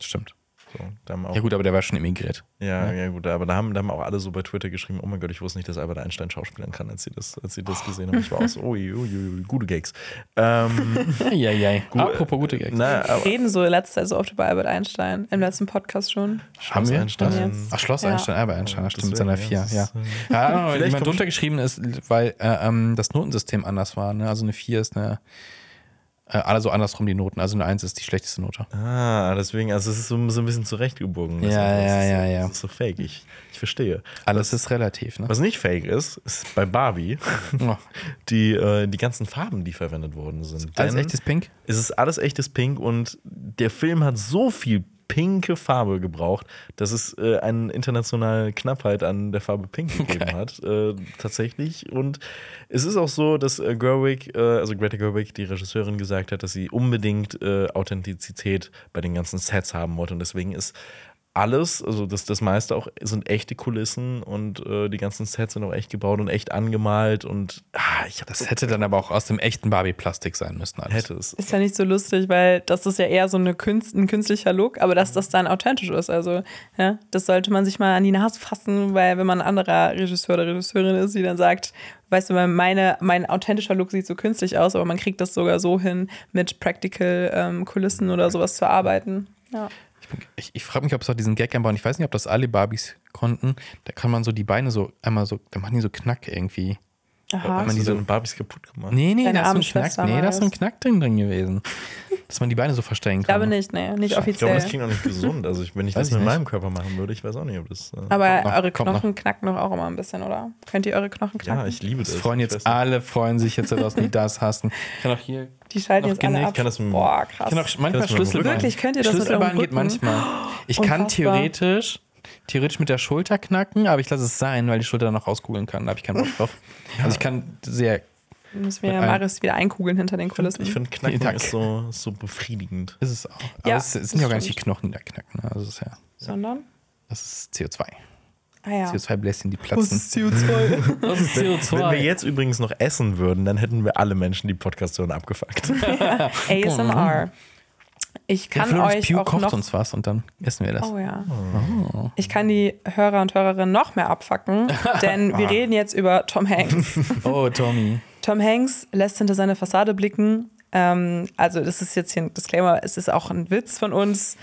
Stimmt. So, da haben auch, Ja gut, aber der war schon emigriert. Ja, ja, gut, aber da haben, da haben auch alle so bei Twitter geschrieben, oh mein Gott, ich wusste nicht, dass Albert Einstein schauspielern kann, als sie das, als sie das gesehen haben. Ich war auch so, ui, ui, ui, gute Gags. Ähm, *laughs* Ja, ja, ja. Apropos gute Gags. na, aber reden so letzte Zeit so oft über Albert Einstein. Im letzten Podcast schon. Haben wir? Einstein. Ach, Schloss Ja. Einstein, Albert Einstein, Ja, das stimmt, mit seiner deswegen, 4, ja, ja. ist, Ja, ja jemand drunter geschrieben ist, weil äh, ähm, das Notensystem anders war. Ne? Also eine 4 ist eine, äh, also andersrum die Noten. Also eine 1 ist die schlechteste Note. Ah, deswegen, also es ist so, so ein bisschen zurechtgebogen. Ja, ist- ja, ist, ja, ja. Das ist so fake, ich, ich verstehe. Alles ist relativ, ne? Was nicht fake ist, ist bei Barbie Oh, *laughs* die, äh, die ganzen Farben, die verwendet worden sind. alles Denn echtes Pink? Es ist alles echtes Pink und der Film hat so viel pinke Farbe gebraucht, dass es äh, eine internationale Knappheit an der Farbe Pink *laughs* gegeben hat, äh, tatsächlich. Und es ist auch so, dass äh, Gerwig, äh, also Greta Gerwig, die Regisseurin, gesagt hat, dass sie unbedingt äh, Authentizität bei den ganzen Sets haben wollte. Und deswegen ist alles, also das, das meiste auch sind echte Kulissen und äh, die ganzen Sets sind auch echt gebaut und echt angemalt und ah, ich Das so hätte dann aber auch aus dem echten Barbie-Plastik sein müssen. Alles. hätte es. Ist ja nicht so lustig, weil das ist ja eher so eine Künst, ein künstlicher Look, aber dass das dann authentisch ist. Also, ja, das sollte man sich mal an die Nase fassen, weil wenn man ein anderer Regisseur oder Regisseurin ist, die dann sagt, weißt du, meine, mein authentischer Look sieht so künstlich aus, aber man kriegt das sogar so hin, mit Practical ähm, Kulissen oder sowas zu arbeiten. Ja. Ich, ich frage mich, ob es auch diesen Gag einbauen. Ich weiß nicht, ob das alle Barbies konnten. Da kann man so die Beine so einmal so, da machen die so Knack irgendwie. Aha. man Hast die du so- deine Barbies kaputt gemacht? Nee, nee, Deine da ist so ein Knack. Nee, da ist so ein. Knack drin, drin gewesen. Dass man die Beine so verstellen Ich glaube kann. nicht, nee, nicht Ich glaube, offiziell. das klingt auch nicht gesund. Also ich, wenn ich Weiß das ich mit nicht. meinem Körper machen würde, ich weiß auch nicht, ob das. Äh, aber noch, eure kommt noch. Knochen knacken doch auch immer ein bisschen, oder? Könnt ihr eure Knochen knacken? ja, ich liebe das. Das freuen jetzt alle, freuen sich jetzt, dass die das hassen. Ich kann auch hier. Die schalten jetzt alle ab. kann das mit- Boah, krass. Kann auch manchmal Schlüsselbein. Wirklich, könnt ihr das mit Schlüsselbein geht manchmal. Ich kann Unfassbar. theoretisch, theoretisch mit der Schulter knacken, aber ich lasse es sein, weil die Schulter dann noch rauskugeln kann. Da habe ich keinen Bock drauf. Also ich kann sehr. Müssen wir Ein- Marius wieder einkugeln hinter den Kulissen. Ich finde, Knacken ist so, ist so befriedigend. Ist es auch. Aber Ja, es, es sind ja auch gar nicht die. Knochen, die da knacken. Ne? Also ist ja, Sondern? das ist CO2. Ah ja. CO2-Bläschen, die platzen. CO2? *laughs* Das ist CO2. Wenn wir jetzt übrigens noch essen würden, dann hätten wir alle Menschen, die Podcast hören, abgefuckt. *laughs* ASMR. Ich Ja, kann Florence euch Pugh auch kocht noch. uns was und dann essen wir das. Oh ja. Ich kann die Hörer und Hörerinnen noch mehr abfacken, *laughs* denn wir reden jetzt über Tom Hanks. Oh, Tommy. Tom Hanks lässt hinter seine Fassade blicken. Ähm, also, das ist jetzt hier ein Disclaimer, es ist auch ein Witz von uns,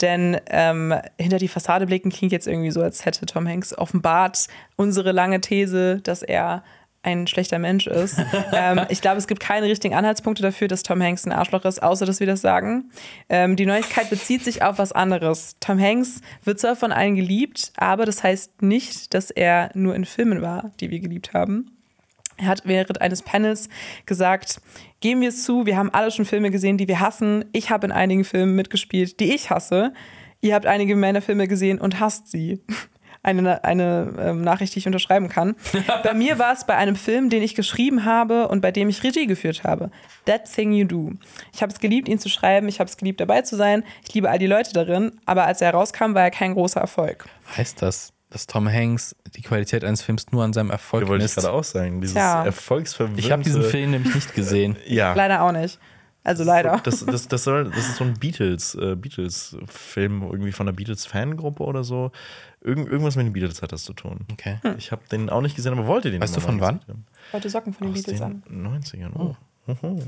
denn ähm, hinter die Fassade blicken klingt jetzt irgendwie so, als hätte Tom Hanks offenbart unsere lange These, dass er ein schlechter Mensch ist. *laughs* ähm, ich glaube, es gibt keine richtigen Anhaltspunkte dafür, dass Tom Hanks ein Arschloch ist, außer dass wir das sagen. Ähm, die Neuigkeit bezieht sich auf was anderes. Tom Hanks wird zwar von allen geliebt, aber das heißt nicht, dass er nur in Filmen war, die wir geliebt haben. Er hat während eines Panels gesagt, geben wir es zu, wir haben alle schon Filme gesehen, die wir hassen. Ich habe in einigen Filmen mitgespielt, die ich hasse. Ihr habt einige meiner Filme gesehen und hasst sie. *laughs* Eine, eine ähm, Nachricht, die ich unterschreiben kann. *laughs* bei mir war es bei einem Film, den ich geschrieben habe und bei dem ich Regie geführt habe. That Thing You Do. Ich habe es geliebt, ihn zu schreiben. Ich habe es geliebt, dabei zu sein. Ich liebe all die Leute darin. Aber als er rauskam, war er kein großer Erfolg. Heißt das, dass Tom Hanks die Qualität eines Films nur an seinem Erfolg Da wollte ich misst? gerade auch sagen. Dieses Tja. erfolgsverwöhnte... Ich habe diesen Film nämlich nicht gesehen. *laughs* Ja. Leider auch nicht. Also leider. Das, das, das, soll, das ist so ein Beatles, äh, Beatles-Film, irgendwie von einer Beatles-Fangruppe oder so. Irgend, irgendwas mit den Beatles hat das zu tun. Okay. Ich habe den auch nicht gesehen, aber wollte den Weißt immer du von wann? Heute Socken von den Aus Beatles den an. 90ern. Oh. Oho.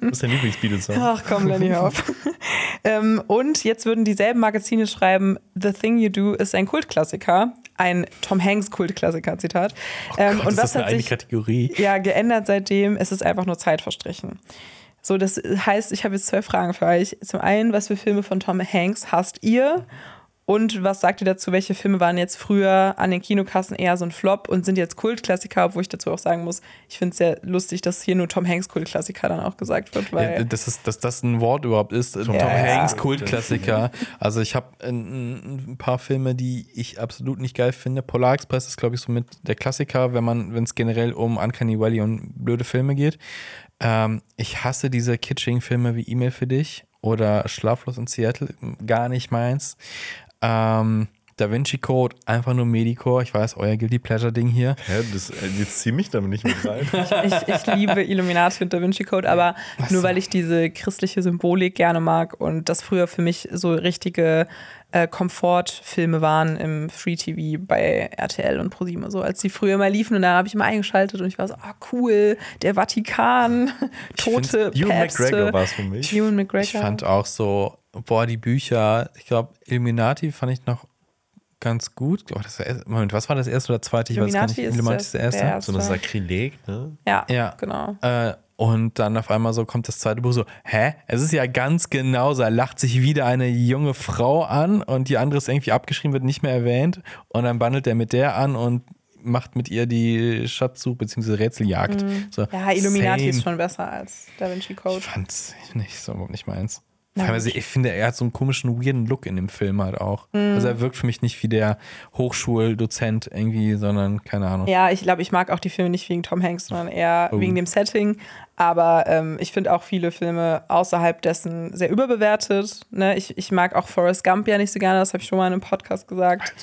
Was ist dein Lieblings-Beatles-Song? Ach komm, Lenny, hör auf. *laughs* ähm, und jetzt würden dieselben Magazine schreiben, The Thing You Do ist ein Kultklassiker. Ein Tom Hanks Kultklassiker, Zitat. ähm, Oh Gott, und ist was das eine hat eigene sich Kategorie? ja geändert seitdem? Es ist einfach nur Zeit verstrichen. So, das heißt, ich habe jetzt zwei Fragen für euch. Zum einen, was für Filme von Tom Hanks hasst ihr? Und was sagt ihr dazu? Welche Filme waren jetzt früher an den Kinokassen eher so ein Flop und sind jetzt Kultklassiker? Wo ich dazu auch sagen muss, ich finde es sehr lustig, dass hier nur Tom Hanks Kultklassiker dann auch gesagt wird, weil Ja, dass, es, dass das ein Wort überhaupt ist. Tom Ja, Hanks, ja. Kultklassiker. Also ich habe ein, ein paar Filme, die ich absolut nicht geil finde. Polar Express ist, glaube ich, so mit der Klassiker, wenn man, wenn es generell um Uncanny Valley und blöde Filme geht. Ähm, ich hasse diese kitschigen Filme wie E-Mail für dich oder Schlaflos in Seattle, gar nicht meins. Ähm, Da Vinci Code, einfach nur Medicore. Ich weiß, euer Guilty Pleasure Ding hier. Hä, das, äh, jetzt zieh mich damit nicht mit rein. *laughs* ich, ich liebe Illuminati und Da Vinci Code, aber nur weil ich diese christliche Symbolik gerne mag und das früher für mich so richtige äh, Komfortfilme waren im Free TV bei RTL und ProSieben so, als die früher mal liefen und da habe ich mal eingeschaltet und ich war so, ah cool, der Vatikan, tote Ewan. McGregor war es für mich. Ewan McGregor. Ich fand auch so, boah, die Bücher, ich glaube, Illuminati fand ich noch ganz gut. Oh, das war, Moment, was war das erste oder zweite? Ich weiß gar nicht. Illuminati ist Illuminati das- ist der erste. So ein erste. Sakrileg, ne? ja, Ja. genau. Äh, und dann auf einmal so kommt das zweite Buch so, hä? Es ist ja ganz genauso. Er lacht sich wieder eine junge Frau an und die andere ist irgendwie abgeschrieben, wird nicht mehr erwähnt. Und dann bandelt er mit der an und macht mit ihr die Schatzsuche bzw. Rätseljagd. So, Ja, Illuminati same. ist schon besser als Da Vinci Code. Ich fand's nicht so überhaupt nicht meins. Teilweise, ich finde, er hat so einen komischen, weirden Look in dem Film halt auch. Mhm. Also er wirkt für mich nicht wie der Hochschuldozent irgendwie, sondern keine Ahnung. Ja, ich glaube, ich mag auch die Filme nicht wegen Tom Hanks, sondern eher Oh. wegen dem Setting. Aber ähm, ich finde auch viele Filme außerhalb dessen sehr überbewertet. Ne? Ich, ich mag auch Forrest Gump ja nicht so gerne, das habe ich schon mal in einem Podcast gesagt.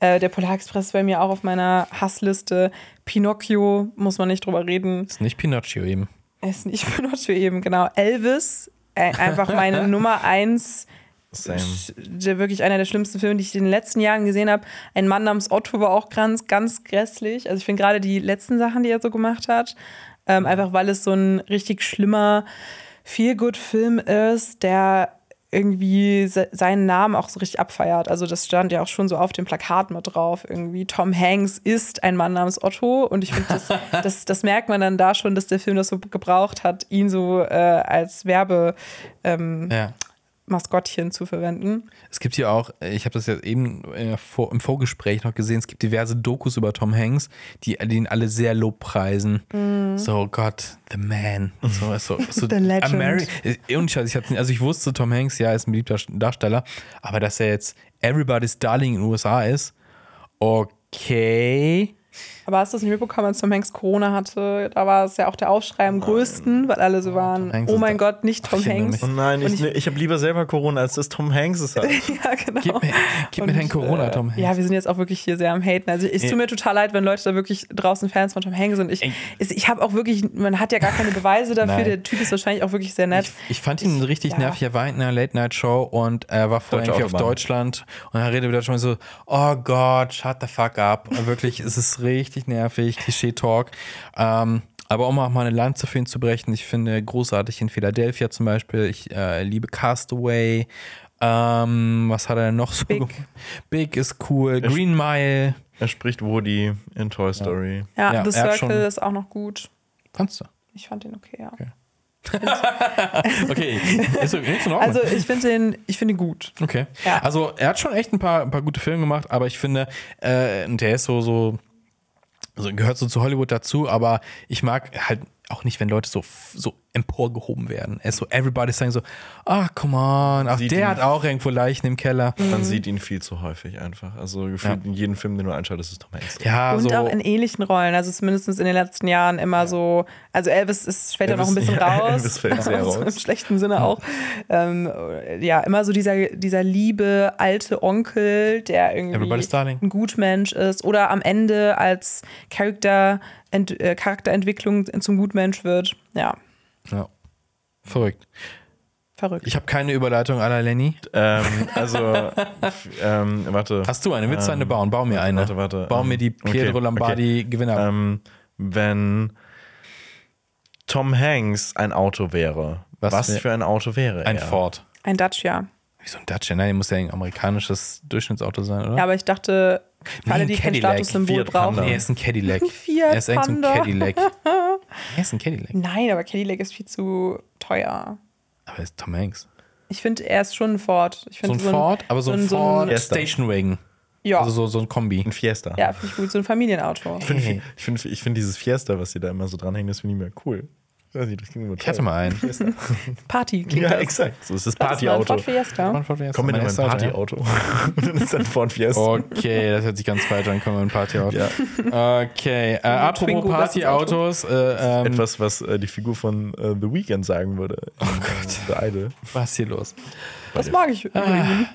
Äh, der Polarexpress ist bei mir auch auf meiner Hassliste. Pinocchio, muss man nicht drüber reden. Ist nicht Pinocchio eben. Ist nicht *laughs* Pinocchio eben, genau. Elvis, einfach meine *laughs* Nummer eins Same. der wirklich einer der schlimmsten Filme, die ich in den letzten Jahren gesehen habe. Ein Mann namens Otto war auch ganz, ganz grässlich. Also ich finde gerade die letzten Sachen, die er so gemacht hat, ähm, einfach weil es so ein richtig schlimmer Feel-Good-Film ist, der irgendwie se seinen Namen auch so richtig abfeiert. Also das stand ja auch schon so auf dem Plakat mit drauf. Irgendwie Tom Hanks ist ein Mann namens Otto und ich finde, das, *laughs* das, das merkt man dann da schon, dass der Film das so gebraucht hat, ihn so äh, als Werbe ähm, Ja. Maskottchen zu verwenden. Es gibt hier auch, ich habe das ja eben äh, vor, im Vorgespräch noch gesehen, es gibt diverse Dokus über Tom Hanks, die den alle sehr lobpreisen. So, Gott, the man. So, so, *laughs* so Mhm. The legend. Ameri äh, und Scheiß, ich hatte, also ich wusste, Tom Hanks, ja, ist ein beliebter Darsteller, aber dass er jetzt Everybody's Darling in den USA ist, okay. Aber hast du das nicht mitbekommen, als Tom Hanks Corona hatte? Da war es ja auch der Aufschrei am größten, weil alle so waren, Hanks oh mein Gott, nicht Tom Ach, ich erinnere Hanks. Oh nein, ich, ich, ich habe lieber selber Corona, als das Tom Hanks ist. Halt. *laughs* ja, genau. Gib mir, gib mir dein Corona, äh, Tom Hanks. Ja, wir sind jetzt auch wirklich hier sehr am Haten. Also es tut mir total leid, wenn Leute da wirklich draußen Fans von Tom Hanks sind. Ich, ich, habe auch wirklich, man hat ja gar keine Beweise *laughs* dafür. Der Typ ist wahrscheinlich auch wirklich sehr nett. Ich, ich fand ihn richtig ja. nervig. Er war in einer Late-Night-Show und er war vorher Deutsche irgendwie auf. Deutschland und er redet wieder schon so, oh Gott, shut the fuck up. Und wirklich, es ist richtig nervig, Klischee-Talk. Ähm, aber um auch mal eine Lanze für ihn zu brechen, ich finde großartig in Philadelphia zum Beispiel. Ich äh, liebe Castaway. Ähm, was hat er denn noch so? Big. Big ist cool. Green Mile. Er spricht Woody in Toy Story. Ja, Ja, The er hat Circle ist auch noch gut. Fandst du? Ich fand den okay, ja. Okay. *laughs* ist, ist in Ordnung. Also ich finde den, ich finde ihn gut. Okay. Ja. Also er hat schon echt ein paar, ein paar gute Filme gemacht, aber ich finde, äh, der ist so, so, so, gehört so zu Hollywood dazu, aber ich mag halt auch nicht, wenn Leute so, so emporgehoben werden. Er ist so, everybody saying so, ah, come on, ach, Sieht der ihn- hat auch irgendwo Leichen im Keller. Man sieht ihn viel zu häufig einfach. Also gefühlt Ja. in jedem Film, den du anschaust, ist Tom Hanks. Ja, Und so. auch in ähnlichen Rollen, also zumindest in den letzten Jahren immer so, also Elvis ist später noch ein bisschen *laughs* ja, raus, Elvis fällt sehr *laughs* so im raus. schlechten Sinne auch. Ähm, ja, immer so dieser, dieser liebe alte Onkel, der irgendwie ein Gutmensch ist oder am Ende als Charakter, Ent, äh, Charakterentwicklung zum Gutmensch wird. Ja, ja. Verrückt. verrückt. Ich habe keine Überleitung à la Lenny. Ähm, also, ähm, warte. Hast du eine? Willst du eine bauen? Bau mir eine. warte, warte. Bau mir die Ähm, okay, Pietro Lombardi Gewinner. Ähm, wenn Tom Hanks ein Auto wäre, Was was, für ein Auto wäre ein er? Ford. Ein Dacia. Wieso ein Dacia? Nein, muss ja ein amerikanisches Durchschnittsauto sein, oder? Ja, aber ich dachte, alle, ein die kein Cadillac. Statussymbol brauchen. Nee, er ist ein Cadillac. *laughs* Fiat er ist irgend so ein. Cadillac. *laughs* er ist ein Cadillac. Nein, aber Cadillac ist viel zu teuer. Aber er ist Tom Hanks. Ich finde, er ist schon ein Ford. Ich So ein Ford, aber so ein Ford Fiesta. Station Wagon. ja, Also so, so ein Kombi. Ein Fiesta. ja finde ich gut. So ein Familienauto. Ich finde Hey. ich find, ich find dieses Fiesta, was sie da immer so dranhängen, das finde ich mehr cool. Ich weiß nicht, das klingt immer Ich hatte mal einen. *laughs* Party klingt Ja, das. exakt. So ist das ein Partyauto. Ford Fiesta. Komm mit in mein Partyauto. Und dann ist dann Ford Fiesta. Okay, das hört sich ganz falsch an. Kommen wir in ein Partyauto. Ja. Okay, äh, apropos Partyautos. Äh, ähm, Etwas, was äh, die Figur von äh, The Weeknd sagen würde. Oh Gott. The Idol. was ist hier los? Das mag ich. übrigens.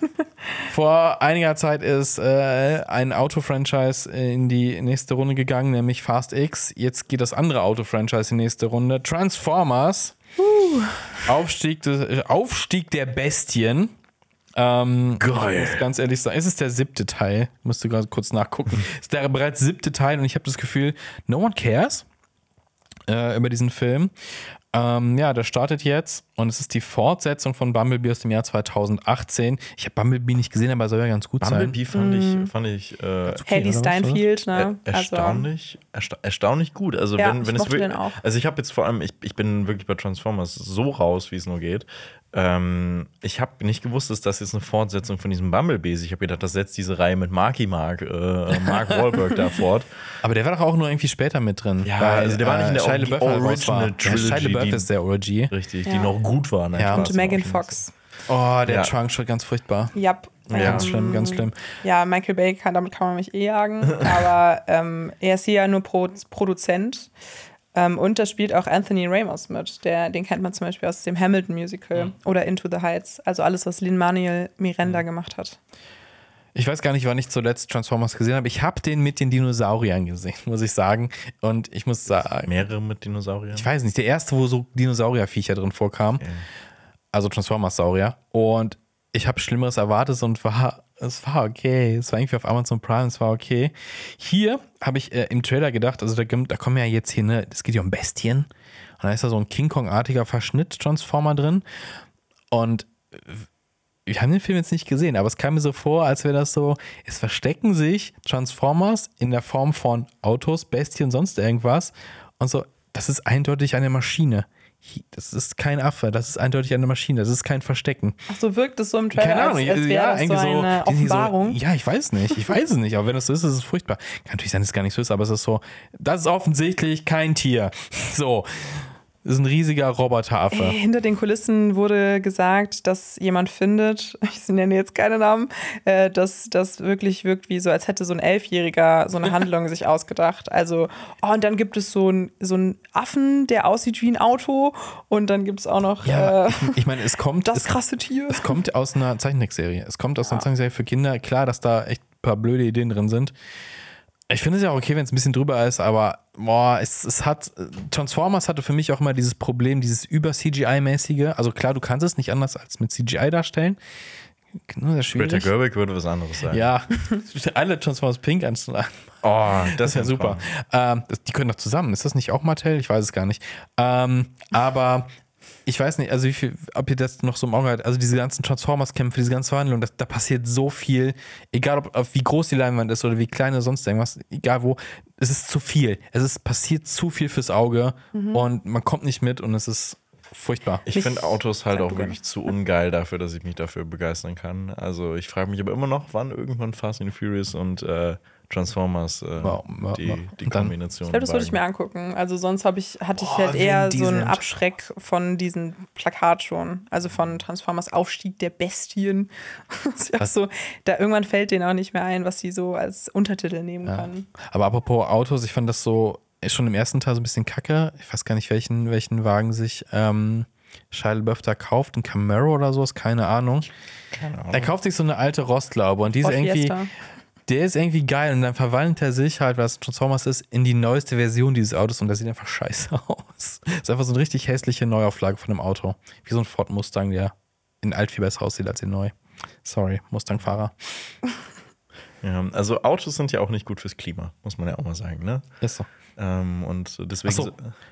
Vor einiger Zeit ist äh, ein Auto-Franchise in die nächste Runde gegangen, nämlich Fast X. Jetzt geht das andere Auto-Franchise in die nächste Runde. Transformers. Aufstieg, des, äh, Aufstieg der Bestien. Ähm, Geil. Ich muss ganz ehrlich sagen, es ist der siebte Teil. Musst du gerade kurz nachgucken. Es *laughs* ist der bereits siebte Teil und ich habe das Gefühl, no one cares äh, über diesen Film. Ähm, ja, der startet jetzt und es ist die Fortsetzung von Bumblebee aus dem Jahr 2018. Ich habe Bumblebee nicht gesehen, aber soll ja ganz gut Bumblebee fand ich, fand ich äh, Haley oder was, Steinfeld, ne? er, erstaunlich, ersta erstaunlich gut. Also Ja, wenn, ich wenn es mochte wirklich, den auch. also ich habe jetzt vor allem, ich, ich bin wirklich bei Transformers so raus, wie es nur geht. Ähm, ich habe nicht gewusst, dass das jetzt eine Fortsetzung von diesem Bumblebee ist. Ich habe gedacht, das setzt diese Reihe mit Marky Mark, äh, Mark *laughs* Wahlberg da fort. Aber der war doch auch nur irgendwie später mit drin. Ja, also der war nicht in der Shia Origi- LaBeouf war. Original Ja, Shia Trilogy, LaBeouf die- ist der OG. Richtig, Ja. die noch gut waren. Ja. Und Megan Fox. Oh, der Ja. Trunk schon ganz furchtbar. Ja, Ganz schlimm, ganz schlimm. Ja, Michael Bay, kann, damit kann man mich eh jagen. aber ähm, er ist hier ja nur Pro Produzent. Ähm, und da spielt auch Anthony Ramos mit. Der, den kennt man zum Beispiel aus dem Hamilton-Musical oder Into the Heights. Also alles, was Lin-Manuel Miranda gemacht hat. Ich weiß gar nicht, wann ich zuletzt Transformers gesehen habe. Ich habe den mit den Dinosauriern gesehen, *laughs* muss ich sagen. Und ich muss sagen, Mehrere mit Dinosauriern. ich weiß nicht, der erste, wo so Dinosaurierviecher drin vorkamen. Also Transformers-Saurier. Und ich habe Schlimmeres erwartet und war, es war okay. Es war irgendwie auf Amazon Prime, es war okay. Hier habe ich äh, im Trailer gedacht, also da, da kommen ja jetzt hier, ne, es geht ja um Bestien. Und da ist da so ein King Kong-artiger Verschnitt-Transformer drin. Und wir haben den Film jetzt nicht gesehen, aber es kam mir so vor, als wäre das so, es verstecken sich Transformers in der Form von Autos, Bestien, sonst irgendwas. Und so, das ist eindeutig eine Maschine. Das ist kein Affe, das ist eindeutig eine Maschine, das ist kein Verstecken. Ach so, wirkt es so im Trailer, Keine Ahnung, als, als wäre das so eine die Offenbarung. So, ja, ich weiß nicht, ich weiß es nicht, aber wenn es so ist, ist es furchtbar. Kann natürlich sein, dass es gar nicht so ist, aber es ist so, das ist offensichtlich kein Tier. So, das ist ein riesiger Roboteraffe. Hinter den Kulissen wurde gesagt, dass jemand findet, *laughs* ich nenne jetzt keine Namen, äh, dass das wirklich wirkt wie so, als hätte so ein Elfjähriger so eine Handlung sich ausgedacht. Also, oh, und dann gibt es so einen so einen Affen, der aussieht wie ein Auto und dann gibt es auch noch Ja, äh, ich, ich meine, es kommt. *laughs* das es, krasse Tier. Es kommt aus einer Zeichentrickserie. Es kommt aus einer Zeichentrickserie für Kinder. Klar, dass da echt ein paar blöde Ideen drin sind. Ich finde es ja auch okay, wenn es ein bisschen drüber ist, aber boah, es, es hat. Transformers hatte für mich auch immer dieses Problem, dieses über-CGI-mäßige. Also klar, du kannst es nicht anders als mit CGI darstellen. Nur sehr Greta schwierig. Gerwig würde was anderes sagen. Ja, *laughs* alle Transformers Pink anzunehmen. Oh, Das ist ja super. Ähm, das, die können doch zusammen. Ist das nicht auch Mattel? Ich weiß es gar nicht. Ähm, aber ich weiß nicht, also wie viel, ob ihr das noch so im Auge habt. Also diese ganzen Transformers-Kämpfe, diese ganze Verhandlung, das, da passiert so viel. Egal, ob, ob wie groß die Leinwand ist oder wie klein oder sonst irgendwas, egal wo. Es ist zu viel. Es ist passiert zu viel fürs Auge und man kommt nicht mit und es ist furchtbar. Ich finde Autos halt auch wirklich zu ungeil dafür, dass ich mich dafür begeistern kann. Also ich frage mich aber immer noch, wann irgendwann Fast and Furious und äh, Transformers äh, Wow, wow, die, die dann- Kombination. Ich glaube, das würde ich mir angucken. Also sonst habe ich, hatte ich halt eher so einen. Abschreck von diesem Plakat schon. Also von Transformers Aufstieg der Bestien. *laughs* ja so, da irgendwann fällt denen auch nicht mehr ein, was sie so als Untertitel nehmen kann. Aber apropos Autos, ich fand das so, ist schon im ersten Teil so ein bisschen kacke. Ich weiß gar nicht, welchen, welchen Wagen sich ähm, Shia LaBeouf da kauft. Ein Camaro oder sowas, keine Ahnung. Keine Ahnung. Er kauft sich so eine alte Rostlaube und die ist Ford irgendwie. Der ist irgendwie geil und dann verwandelt er sich halt, was Transformers ist, in die neueste Version dieses Autos und das sieht einfach scheiße *laughs* aus. Das ist einfach so eine richtig hässliche Neuauflage von einem Auto. Wie so ein Ford Mustang, der in alt viel besser aussieht als in neu. Sorry, Mustang-Fahrer. *laughs* Ja, also Autos sind ja auch nicht gut fürs Klima, muss man ja auch mal sagen. Ne? Ist so. Ähm, und deswegen. Achso,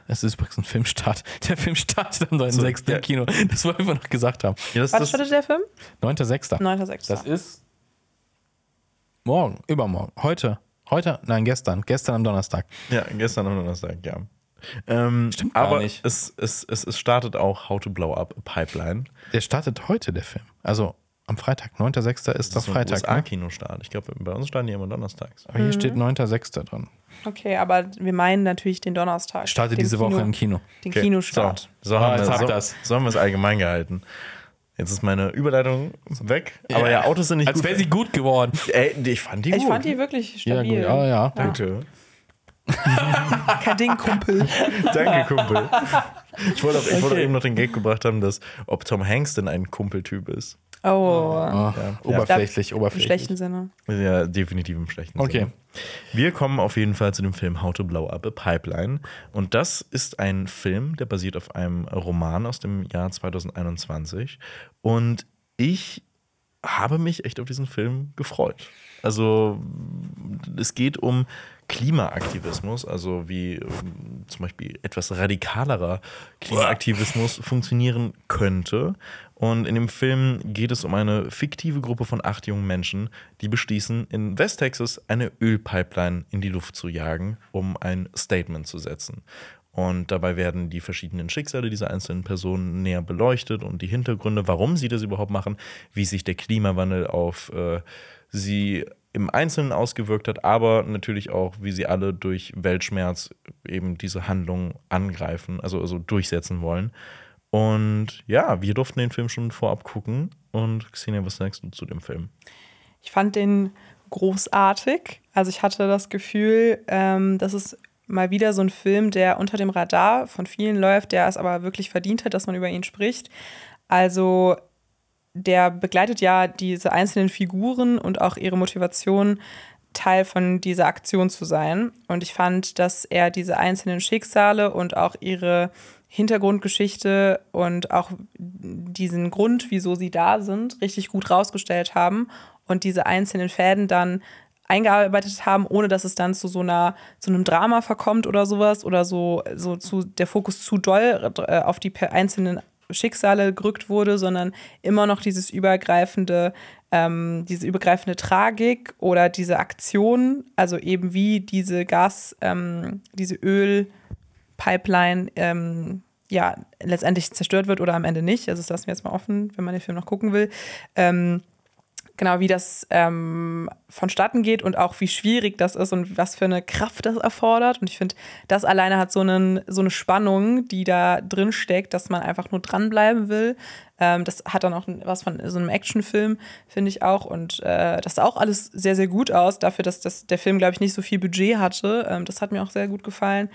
es ist übrigens ein Filmstart. *laughs* Der Film startet am 9.6. So, im ja. Kino. Das wollen wir noch gesagt haben. Ja, das, Was das, startet der Film? 9.6. 9.6. Das ist morgen, übermorgen, heute. Heute? Nein, gestern. Gestern am Donnerstag. ja, gestern am Donnerstag, ja. Ähm, Stimmt gar aber nicht. Es, es, es, es startet auch How to Blow Up a Pipeline. Der startet heute, der Film. Also am Freitag. 9.6. ist doch so ein Freitag. Ne? USA-Kinostart. Ich glaube, bei uns starten die immer donnerstags. Aber hier steht 9.6. dran. Okay, aber wir meinen natürlich den Donnerstag. Startet diese Woche im Kino. Den Okay, Kinostart. So, so, Ah, haben jetzt wir, so, das. so haben wir es allgemein gehalten. Jetzt ist meine Überleitung weg. Aber ja, Autos sind nicht Als gut. wäre sie gut geworden. Ey, ich fand die Ich gut. fand die wirklich Ja, stabil. gut. Ja, ja. Danke. *laughs* Kein Ding, Kumpel. Danke, Kumpel. Ich wollte auch, ich wollte auch eben noch den Gag gebracht haben, dass ob Tom Hanks denn ein Kumpeltyp ist. Oh, Ah, Oberflächlich, im oberflächlich. schlechten Sinne. Ja, definitiv im schlechten Okay. Sinne. Wir kommen auf jeden Fall zu dem Film How to Blow Up a Pipeline. Und das ist ein Film, der basiert auf einem Roman aus dem Jahr 2021. Und ich habe mich echt auf diesen Film gefreut. Also es geht um Klimaaktivismus, also wie ähm, zum Beispiel etwas radikalerer Klimaaktivismus funktionieren könnte. Und in dem Film geht es um eine fiktive Gruppe von acht jungen Menschen, die beschließen, in Westtexas eine Ölpipeline in die Luft zu jagen, um ein Statement zu setzen. Und dabei werden die verschiedenen Schicksale dieser einzelnen Personen näher beleuchtet und die Hintergründe, warum sie das überhaupt machen, wie sich der Klimawandel auf äh, sie im Einzelnen ausgewirkt hat, aber natürlich auch, wie sie alle durch Weltschmerz eben diese Handlung angreifen, also, also durchsetzen wollen. Und ja, wir durften den Film schon vorab gucken. Und Xenia, was sagst du zu dem Film? Ich fand den großartig. Also ich hatte das Gefühl, ähm, das ist mal wieder so ein Film, der unter dem Radar von vielen läuft, der es aber wirklich verdient hat, dass man über ihn spricht. Also der begleitet ja diese einzelnen Figuren und auch ihre Motivation, Teil von dieser Aktion zu sein. Und ich fand, dass er diese einzelnen Schicksale und auch ihre Hintergrundgeschichte und auch diesen Grund, wieso sie da sind, richtig gut rausgestellt haben und diese einzelnen Fäden dann eingearbeitet haben, ohne dass es dann zu so einer zu einem Drama verkommt oder sowas oder so so zu der Fokus zu doll äh, auf die einzelnen Schicksale gerückt wurde, sondern immer noch dieses übergreifende, ähm, diese übergreifende Tragik oder diese Aktion, also eben wie diese Gas, ähm, diese Ölpipeline ähm, ja letztendlich zerstört wird oder am Ende nicht. Also das lassen wir jetzt mal offen, wenn man den Film noch gucken will. Ähm, genau, wie das ähm, vonstatten geht und auch wie schwierig das ist und was für eine Kraft das erfordert. Und ich finde, das alleine hat so, einen, so eine Spannung, die da drin steckt, dass man einfach nur dranbleiben will. Ähm, das hat dann auch was von so einem Actionfilm, finde ich auch. Und äh, das sah auch alles sehr, sehr gut aus, dafür, dass das, der Film, glaube ich, nicht so viel Budget hatte. Ähm, das hat mir auch sehr gut gefallen.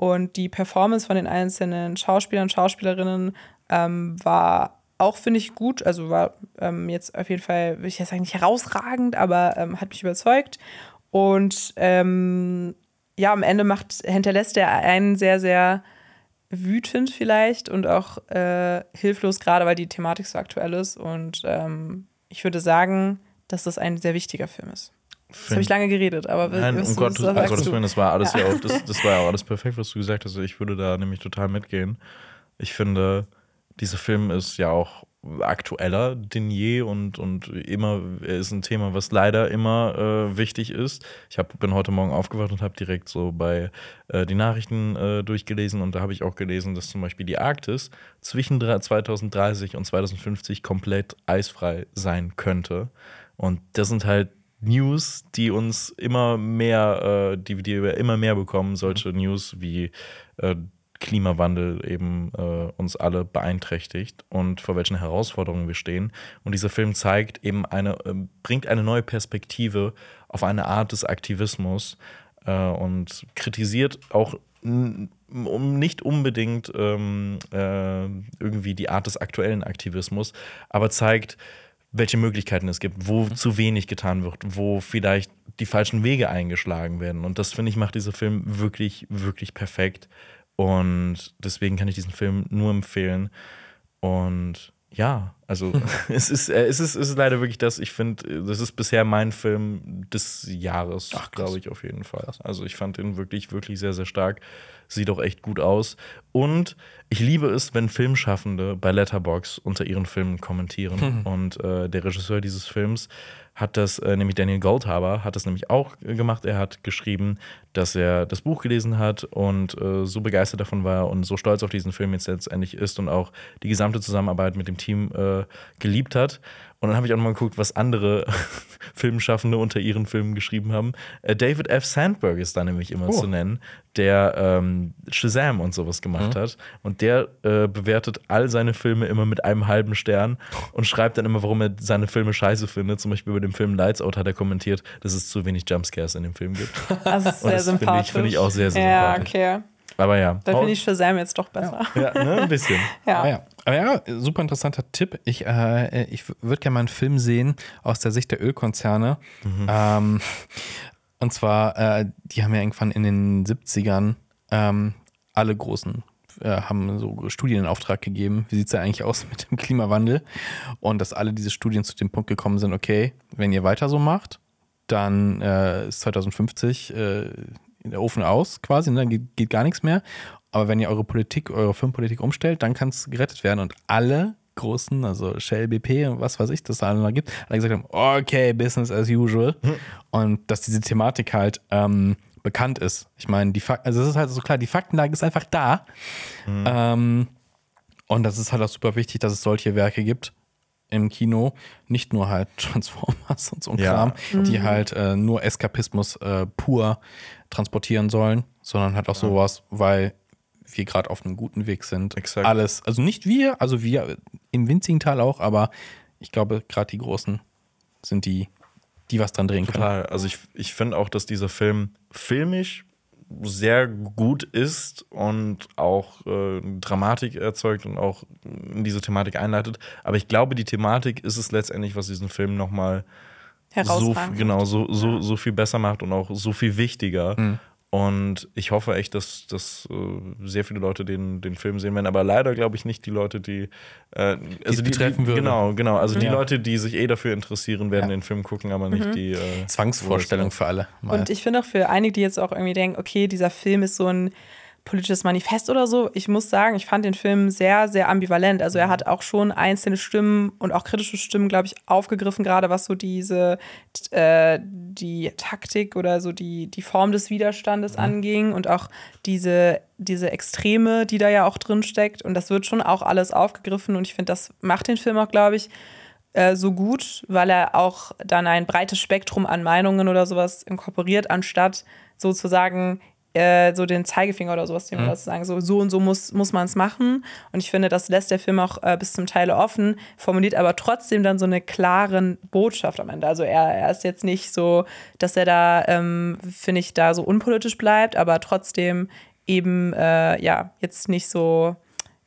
Und die Performance von den einzelnen Schauspielern und Schauspielerinnen ähm, war auch, finde ich, gut. Also war ähm, jetzt auf jeden Fall, würde ich jetzt sagen, nicht herausragend, aber ähm, hat mich überzeugt. Und ähm, ja, am Ende macht, hinterlässt er einen sehr, sehr wütend vielleicht und auch äh, hilflos, gerade weil die Thematik so aktuell ist. Und ähm, ich würde sagen, dass das ein sehr wichtiger Film ist. Das habe ich lange geredet, aber Nein, um Gottes, um Gottes? Willen, das war alles *laughs* Ja. auch, das, das war ja auch alles perfekt, was du gesagt hast. Ich würde da nämlich total mitgehen. Ich finde, dieser Film ist ja auch aktueller denn je und, und immer er ist ein Thema, was leider immer äh, wichtig ist. Ich hab, bin heute Morgen aufgewacht und habe direkt so bei äh, die Nachrichten äh, durchgelesen und da habe ich auch gelesen, dass zum Beispiel die Arktis zwischen dra- 2030 und 2050 komplett eisfrei sein könnte. Und das sind halt News, die uns immer mehr, äh, die, die wir immer mehr bekommen, solche News wie äh, Klimawandel eben äh, uns alle beeinträchtigt und vor welchen Herausforderungen wir stehen. Und dieser Film zeigt eben eine, äh, bringt eine neue Perspektive auf eine Art des Aktivismus äh, und kritisiert auch um nicht unbedingt ähm, äh, irgendwie die Art des aktuellen Aktivismus, aber zeigt, welche Möglichkeiten es gibt, wo zu wenig getan wird, wo vielleicht die falschen Wege eingeschlagen werden. Und das, finde ich, macht dieser Film wirklich, wirklich perfekt. Und deswegen kann ich diesen Film nur empfehlen. Und ja, also *laughs* *laughs* es, ist, äh, es, ist, es ist leider wirklich das, ich finde, das ist bisher mein Film des Jahres, glaube ich, auf jeden Fall. Also ich fand den wirklich, wirklich sehr, sehr stark. Sieht auch echt gut aus. Und ich liebe es, wenn Filmschaffende bei Letterbox unter ihren Filmen kommentieren. Und äh, der Regisseur dieses Films hat das, äh, nämlich Daniel Goldhaber, hat das nämlich auch äh, gemacht. Er hat geschrieben, dass er das Buch gelesen hat und äh, so begeistert davon war und so stolz auf diesen Film jetzt letztendlich ist und auch die gesamte Zusammenarbeit mit dem Team äh, geliebt hat. Und dann habe ich auch noch mal geguckt, was andere Filmschaffende unter ihren Filmen geschrieben haben. Äh, David F. Sandberg ist da nämlich immer Oh. zu nennen, der ähm, Shazam und sowas gemacht hat. Und der äh, bewertet all seine Filme immer mit einem halben Stern und schreibt dann immer, warum er seine Filme scheiße findet. Zum Beispiel bei dem Film Lights Out hat er kommentiert, dass es zu wenig Jumpscares in dem Film gibt. Das ist Und sehr das finde ich- sympathisch. finde ich auch sehr, sehr ja, sympathisch. okay. Aber ja. Dann finde ich Shazam jetzt doch besser. ja, ne, ein bisschen. *laughs* Ja. Ah ja. Aber ja, super interessanter Tipp. Ich, äh, ich würde gerne mal einen Film sehen aus der Sicht der Ölkonzerne. Ähm, *laughs* und zwar, äh, die haben ja irgendwann in den 70ern ähm, alle großen äh, haben so Studien in Auftrag gegeben, wie sieht es da eigentlich aus *laughs* mit dem Klimawandel und dass alle diese Studien zu dem Punkt gekommen sind, okay, wenn ihr weiter so macht, dann äh, ist 2050 äh, der Ofen aus quasi, ne? dann geht, geht gar nichts mehr. Aber wenn ihr eure Politik, eure Firmenpolitik umstellt, dann kann es gerettet werden. Und alle großen, also Shell, BP und was weiß ich, das da alle noch gibt, alle gesagt haben, okay, Business as usual. Und dass diese Thematik halt ähm, bekannt ist. Ich meine, die Fakten, also es ist halt so klar, die Faktenlage ist einfach da. Ähm, und das ist halt auch super wichtig, dass es solche Werke gibt im Kino, nicht nur halt *laughs* Transformers und so ein Ja. Kram, die halt äh, nur Eskapismus äh, pur transportieren sollen, sondern halt auch sowas, weil wir gerade auf einem guten Weg sind. Exakt. Alles, also nicht wir, also wir im winzigen Teil auch, aber ich glaube, gerade die Großen sind die, die was dran drehen können. Total. Also ich, ich finde auch, dass dieser Film filmisch sehr gut ist und auch äh, Dramatik erzeugt und auch in diese Thematik einleitet. Aber ich glaube, die Thematik ist es letztendlich, was diesen Film nochmal so, Herausragend. genau, so, so, so viel besser macht und auch so viel wichtiger. Und ich hoffe echt, dass, dass äh, sehr viele Leute den, den Film sehen werden. Aber leider glaube ich nicht die Leute, die. Äh, also die, die, würde. Genau, genau. Also die Ja. Leute, die sich eh dafür interessieren, werden Ja. den Film gucken, aber nicht die. Äh, Zwangsvorstellung für alle. Mal. Und ich finde auch für einige, die jetzt auch irgendwie denken, okay, dieser Film ist so ein politisches Manifest oder so. Ich muss sagen, ich fand den Film sehr, sehr ambivalent. Also er hat auch schon einzelne Stimmen und auch kritische Stimmen, glaube ich, aufgegriffen, gerade was so diese, äh, die Taktik oder so die, die Form des Widerstandes anging und auch diese, diese Extreme, die da ja auch drin steckt. Und das wird schon auch alles aufgegriffen und ich finde, das macht den Film auch, glaube ich, äh, so gut, weil er auch dann ein breites Spektrum an Meinungen oder sowas inkorporiert, anstatt sozusagen äh, so den Zeigefinger oder sowas mhm. zu sagen, so, so und so muss, muss man es machen. Und ich finde, das lässt der Film auch äh, bis zum Teil offen, formuliert aber trotzdem dann so eine klare Botschaft am Ende. Also er, er ist jetzt nicht so, dass er da, ähm, finde ich, da so unpolitisch bleibt, aber trotzdem eben, äh, ja, jetzt nicht so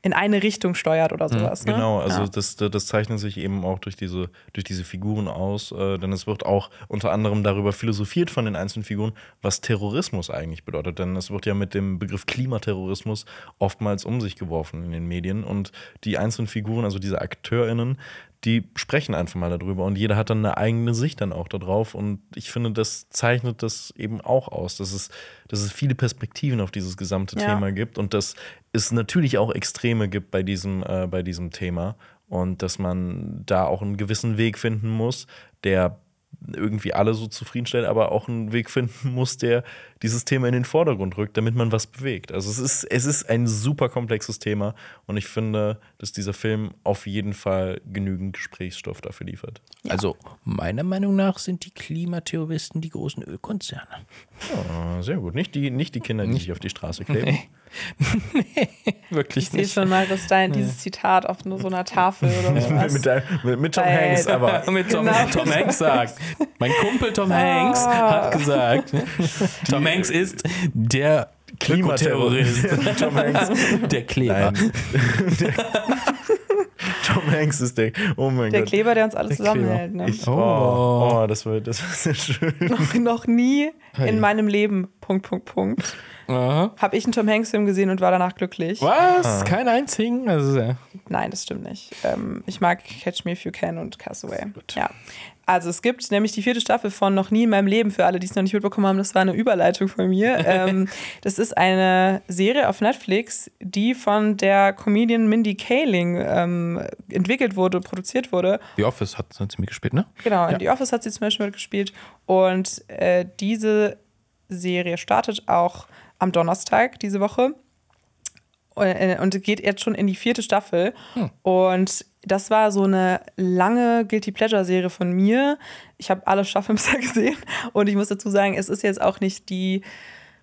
in eine Richtung steuert oder sowas. Ne? Genau, also ja. das, das zeichnet sich eben auch durch diese, durch diese Figuren aus, äh, denn es wird auch unter anderem darüber philosophiert von den einzelnen Figuren, was Terrorismus eigentlich bedeutet. Denn es wird ja mit dem Begriff Klimaterrorismus oftmals um sich geworfen in den Medien und die einzelnen Figuren, also diese AkteurInnen, die sprechen einfach mal darüber und jeder hat dann eine eigene Sicht dann auch darauf und ich finde, das zeichnet das eben auch aus, dass es, dass es viele Perspektiven auf dieses gesamte Ja. Thema gibt und dass es natürlich auch Extreme gibt bei diesem, äh, bei diesem Thema und dass man da auch einen gewissen Weg finden muss, der irgendwie alle so zufriedenstellt, aber auch einen Weg finden *laughs* muss, der dieses Thema in den Vordergrund rückt, damit man was bewegt. Also es ist, es ist ein super komplexes Thema und ich finde, dass dieser Film auf jeden Fall genügend Gesprächsstoff dafür liefert. Also, meiner Meinung nach sind die Klimaterroristen die großen Ölkonzerne. Ah, sehr gut. Nicht die, nicht die Kinder, die sich auf die Straße *laughs* kleben. *laughs* Wirklich Ich sehe schon mal, dass dein dieses Zitat auf nur so einer Tafel oder sowas. mit, der, mit, mit Tom Bei- Hanks, aber *laughs* mit Tom, Genau. Tom Hanks sagt. Mein Kumpel Tom Hanks hat gesagt, *laughs* Tom Hanks ist der Klimaterrorist. Tom Hanks. Der Kleber. Der- Tom Hanks ist der. Oh mein Der Gott. Kleber, der uns alle Der zusammenhält. Ne? Ich, Oh. oh, oh, das war, das war sehr schön. noch, noch nie Hey. in meinem Leben, Punkt, Punkt, Punkt. Habe ich einen Tom Hanks-Film gesehen und war danach glücklich. Was? Kein einzigen? Also, ja. Nein, das stimmt nicht. Ähm, ich mag Catch Me If You Can und Castaway. Ja. Also es gibt nämlich die vierte Staffel von Noch nie in meinem Leben, für alle, die es noch nicht mitbekommen haben, das war eine Überleitung von mir. *laughs* ähm, das ist eine Serie auf Netflix, die von der Comedian Mindy Kaling ähm, entwickelt wurde, produziert wurde. The Office hat, hat sie mitgespielt, ne? Genau, in Ja. The Office hat sie zum Beispiel mitgespielt. Und äh, diese Serie startet auch am Donnerstag diese Woche und, äh, und geht jetzt schon in die vierte Staffel. Und das war so eine lange Guilty Pleasure-Serie von mir. Ich habe alle Staffeln *laughs* bisher gesehen. Und ich muss dazu sagen, es ist jetzt auch nicht die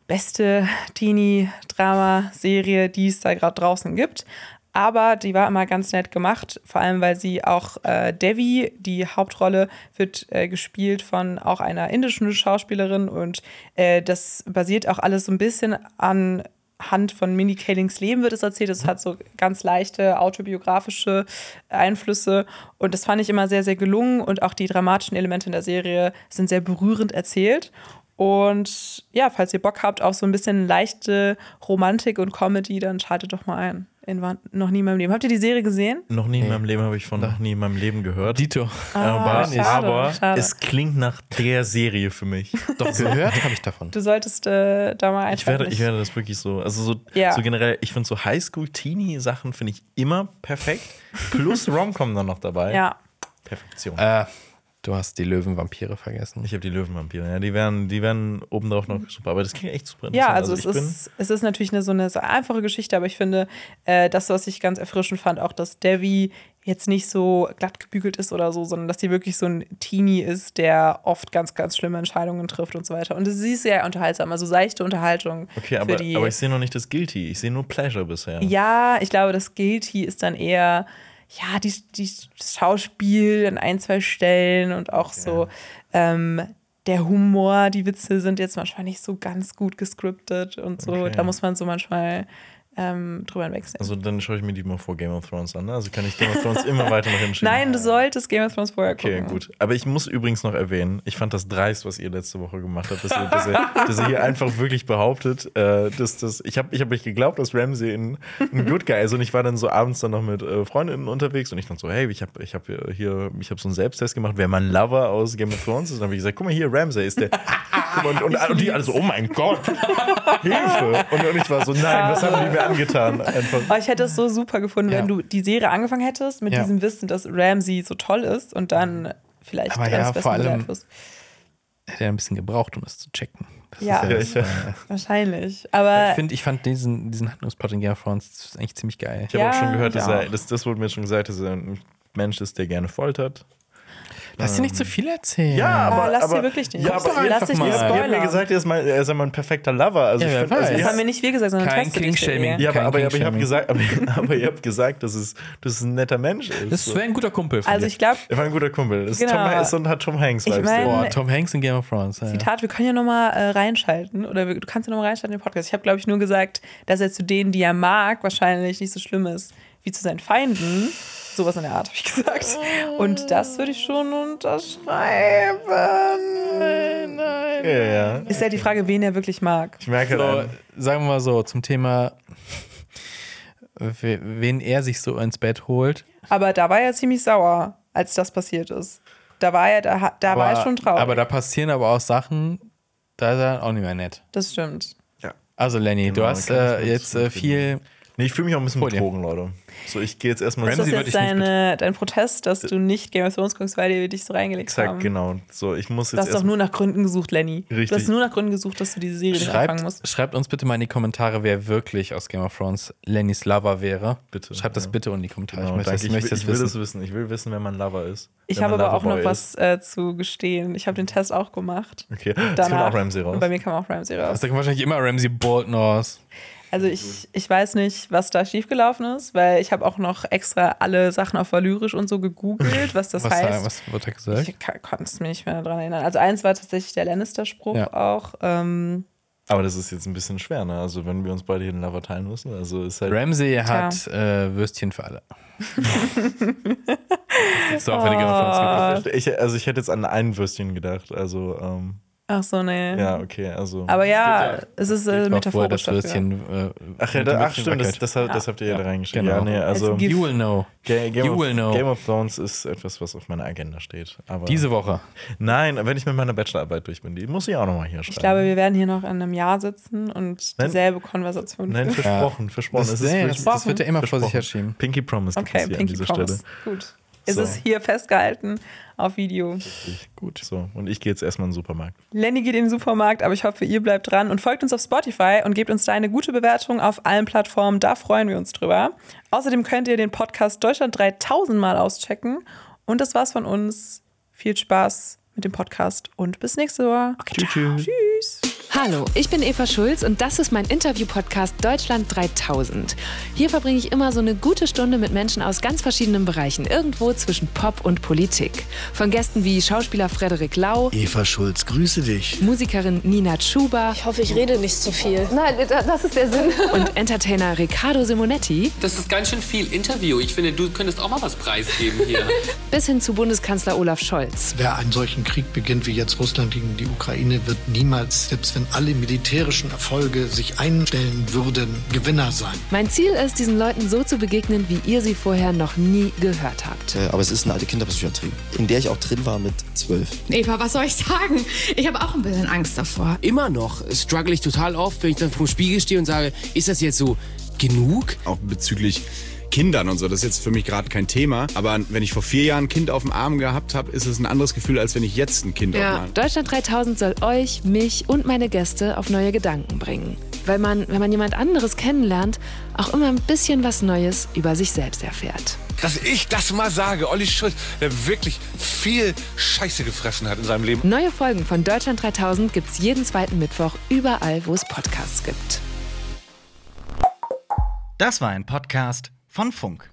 beste Teenie-Drama-Serie, die es da gerade draußen gibt. Aber die war immer ganz nett gemacht, vor allem weil sie auch äh, Devi, die Hauptrolle, wird äh, gespielt von auch einer indischen Schauspielerin und äh, das basiert auch alles so ein bisschen an Hand von Minnie Kalings Leben wird es erzählt. Es hat so ganz leichte autobiografische Einflüsse und das fand ich immer sehr, sehr gelungen und auch die dramatischen Elemente in der Serie sind sehr berührend erzählt. Und ja, falls ihr Bock habt auf so ein bisschen leichte Romantik und Comedy, dann schaltet doch mal ein. In noch nie in meinem Leben. Habt ihr die Serie gesehen? Noch nie in meinem Leben habe ich von noch nie in meinem Leben gehört. Dito. aber Ah, schade, aber schade. es klingt nach der Serie für mich. *laughs* Doch, gehört habe ich davon. Du solltest äh, da mal einfach Ich werde, ich werde das wirklich so, also so, Ja. so generell, ich finde so Highschool-Teenie-Sachen finde ich immer perfekt. Plus *laughs* Rom-Com dann noch dabei. Ja, Perfektion. Äh, du hast die Löwenvampire vergessen. Ich habe die Löwenvampire, ja, die werden, die werden obendrauf noch super, aber das klingt echt super ja interessant. also, ich es, ist, es ist natürlich eine, so eine so einfache Geschichte, aber ich finde, äh, das, was ich ganz erfrischend fand, auch, dass Devi jetzt nicht so glatt gebügelt ist oder so, sondern dass sie wirklich so ein Teenie ist, der oft ganz, ganz schlimme Entscheidungen trifft und so weiter. Und sie ist sehr unterhaltsam, also seichte Unterhaltung. Okay, für aber, die, aber ich sehe noch nicht das Guilty. Ich sehe nur Pleasure bisher. ja, ich glaube, das Guilty ist dann eher, ja, die, die das Schauspiel an ein, zwei Stellen und auch so ähm, der Humor, die Witze sind jetzt manchmal nicht so ganz gut gescriptet und so. Okay. Da muss man so manchmal ähm, drüber hinwegsehen. Also dann schaue ich mir die mal vor Game of Thrones an. ne? Also kann ich Game of Thrones immer *laughs* weiter nach hinten. Nein, du solltest Game of Thrones vorher Okay, gucken. gut. Aber ich muss übrigens noch erwähnen, ich fand das dreist, was ihr letzte Woche gemacht habt, dass ihr, dass ihr, dass ihr hier *laughs* einfach wirklich behauptet, äh, dass das. Ich habe ich hab euch geglaubt, dass Ramsey ein, ein Good Guy ist. Und ich war dann so abends dann noch mit äh, Freundinnen unterwegs und ich dachte so, hey, ich habe ich hab hier, ich habe so einen Selbsttest gemacht, wer mein Lover aus Game of Thrones ist. Und dann habe ich gesagt, guck mal hier, Ramsey ist der. Und, und, und die alle so, oh mein Gott, *laughs* Hilfe. Und, und ich war so, nein, was haben die mir angetan? Einfach. Aber ich hätte es so super gefunden, Ja. wenn du die Serie angefangen hättest mit Ja. diesem Wissen, dass Ramsey so toll ist und dann vielleicht Aber ja, vor allem-. Hätte er ein bisschen gebraucht, um das zu checken. Das Ja. ist Ja, ich- äh, Wahrscheinlich. Aber ich, find, ich fand diesen, diesen Handlungsplot in Game of Thrones eigentlich ziemlich geil. Ich habe auch Ja, schon gehört, dass ja. er, das, das wurde mir schon gesagt, dass er ein Mensch ist, der gerne foltert. Lass dir nicht zu viel erzählen. Ja, aber, Ah, lass aber, dir wirklich nicht. Ja, aber lass dich mal. nicht ihr habt mir spoilern. gesagt, er ist, mal, er ist mal ein perfekter Lover. Also Ja, ich find, also das haben wir nicht wir gesagt, sondern Kein King-Shaming. Ja, aber, aber, aber, ihr habt King-Shaming. gesagt, aber, aber ihr habt gesagt, dass es, dass es ein netter Mensch ist. Das wäre ein guter Kumpel Also ich glaube, er war ein guter Kumpel. Das ist Genau. Tom, ist und hat Tom Hanks Ich mein- Boah, Tom Hanks in Game of Thrones. Ja. Zitat, wir können ja nochmal äh, reinschalten. Oder wir, du kannst ja nochmal reinschalten in den Podcast. Ich habe, glaube ich, nur gesagt, dass er zu denen, die er mag, wahrscheinlich nicht so schlimm ist wie zu seinen Feinden. Sowas in der Art, habe ich gesagt. Und das würde ich schon unterschreiben. ja, ja. Ist ja die Frage, wen er wirklich mag. Ich merke So, sagen wir mal so, zum Thema, we- wen er sich so ins Bett holt. Aber da war er ziemlich sauer, als das passiert ist. Da war er, da, da war er schon traurig. aber da passieren aber auch Sachen, da ist er auch nicht mehr nett. das stimmt. Also Lenny, du Genau, hast kann ich äh, jetzt äh, viel. Nee, ich fühle mich auch ein bisschen betrogen, Leute. So, ich gehe jetzt erstmal Ist das Ramsey würde jetzt deine, dein Protest, dass du nicht Game of Thrones guckst, weil die dich so reingelegt haben? Exakt, genau. So, ich muss Du jetzt hast doch nur nach Gründen gesucht, Lenny. Du Richtig. hast nur nach Gründen gesucht, dass du diese Serie nicht anfangen Schreibt, musst. schreibt uns bitte mal in die Kommentare, wer wirklich aus Game of Thrones Lennys Lover wäre. Bitte, Schreibt das ja. bitte in die Kommentare. Genau, ich möchte, das, Ich, möchte will, das ich will wissen. das wissen. Ich will wissen, wer mein Lover ist. Ich habe aber auch noch Loverboy was äh, zu gestehen. Ich habe den Test auch gemacht. Ist. Okay, jetzt kommt auch Ramsey raus. Und bei mir kam auch Ramsey raus. Das sagt wahrscheinlich immer Ramsey Bolton aus. Also ich, ich weiß nicht, was da schiefgelaufen ist, weil ich habe auch noch extra alle Sachen auf Valyrisch und so gegoogelt, was das *laughs* Was, heißt. was wird da gesagt? Ich konnte es mir nicht mehr daran erinnern. Also eins war tatsächlich der Lannister-Spruch Ja. auch. Ähm, Aber das ist jetzt ein bisschen schwer, ne? Also, wenn wir uns beide hier einen Lover teilen müssen. Also, ist halt. Ramsey hat äh, Würstchen für alle. so, of Thrones geguckt habt. Ich, also, ich hätte jetzt an ein Würstchen gedacht. Also, ähm, ach so, nee. ja, okay. Also. Aber ja, Es es ist äh, metaphorisch das dafür. Würstchen. Äh, ach, ja, da, ach stimmt, das, das, habt- das habt ihr ja da reingeschrieben. Ja. Ja, nee, also. Als You will know. Ga- Game, You of, will know. Game of Thrones ist etwas, was auf meiner Agenda steht. Aber Diese Woche. Nein, wenn ich mit meiner Bachelorarbeit durch bin, die muss ich auch nochmal hier schreiben. Ich glaube, wir werden hier noch in einem Jahr sitzen und Nein. dieselbe Konversation Nein, führen. versprochen, versprochen. Das, Es ist nee, wirklich- das, das wird er immer vor sich versprochen. herschieben. Pinky Promise gibt Okay, es hier Pinky an dieser Promise. Stelle. Gut. Es So. ist hier festgehalten auf Video. Gut. So, und ich gehe jetzt erstmal in den Supermarkt. Lenny geht in den Supermarkt, aber ich hoffe, ihr bleibt dran und folgt uns auf Spotify und gebt uns da eine gute Bewertung auf allen Plattformen. Da freuen wir uns drüber. Außerdem könnt ihr den Podcast Deutschland 3000 Mal auschecken. Und das war's von uns. Viel Spaß mit dem Podcast und bis nächste Woche. Tschüss. Tschüss. Hallo, ich bin Eva Schulz und das ist mein Interview-Podcast Deutschland 3000. Hier verbringe ich immer so eine gute Stunde mit Menschen aus ganz verschiedenen Bereichen, irgendwo zwischen Pop und Politik. Von Gästen wie Schauspieler Frederik Lau, Eva Schulz, grüße dich. Musikerin Nina Tschuba Ich hoffe, ich rede nicht zu viel. Nein, das ist der Sinn. und Entertainer Riccardo Simonetti Das ist ganz schön viel Interview. Ich finde, du könntest auch mal was preisgeben hier. *laughs* bis hin zu Bundeskanzler Olaf Scholz. Wer einen solchen Krieg beginnt wie jetzt Russland gegen die Ukraine, wird niemals, selbst wenn alle militärischen Erfolge sich einstellen würden, Gewinner sein. Mein Ziel ist, diesen Leuten so zu begegnen, wie ihr sie vorher noch nie gehört habt. Äh, Aber es ist eine alte Kinderpsychiatrie, in der ich auch drin war mit zwölf. Eva, was soll ich sagen? Ich habe auch ein bisschen Angst davor. Immer noch struggle ich total oft, wenn ich dann vor dem Spiegel stehe und sage, ist das jetzt so genug? auch bezüglich Kindern und so. Das ist jetzt für mich gerade kein Thema. Aber wenn ich vor vier Jahren ein Kind auf dem Arm gehabt habe, ist es ein anderes Gefühl, als wenn ich jetzt ein Kind auf dem Ja, Arm Deutschland 3000 soll euch, mich und meine Gäste auf neue Gedanken bringen. Weil man, wenn man jemand anderes kennenlernt, auch immer ein bisschen was Neues über sich selbst erfährt. dass ich das mal sage. Olli Schulz, der wirklich viel Scheiße gefressen hat in seinem Leben. Neue Folgen von Deutschland 3000 gibt's jeden zweiten Mittwoch überall, wo es Podcasts gibt. Das war ein Podcast von Funk.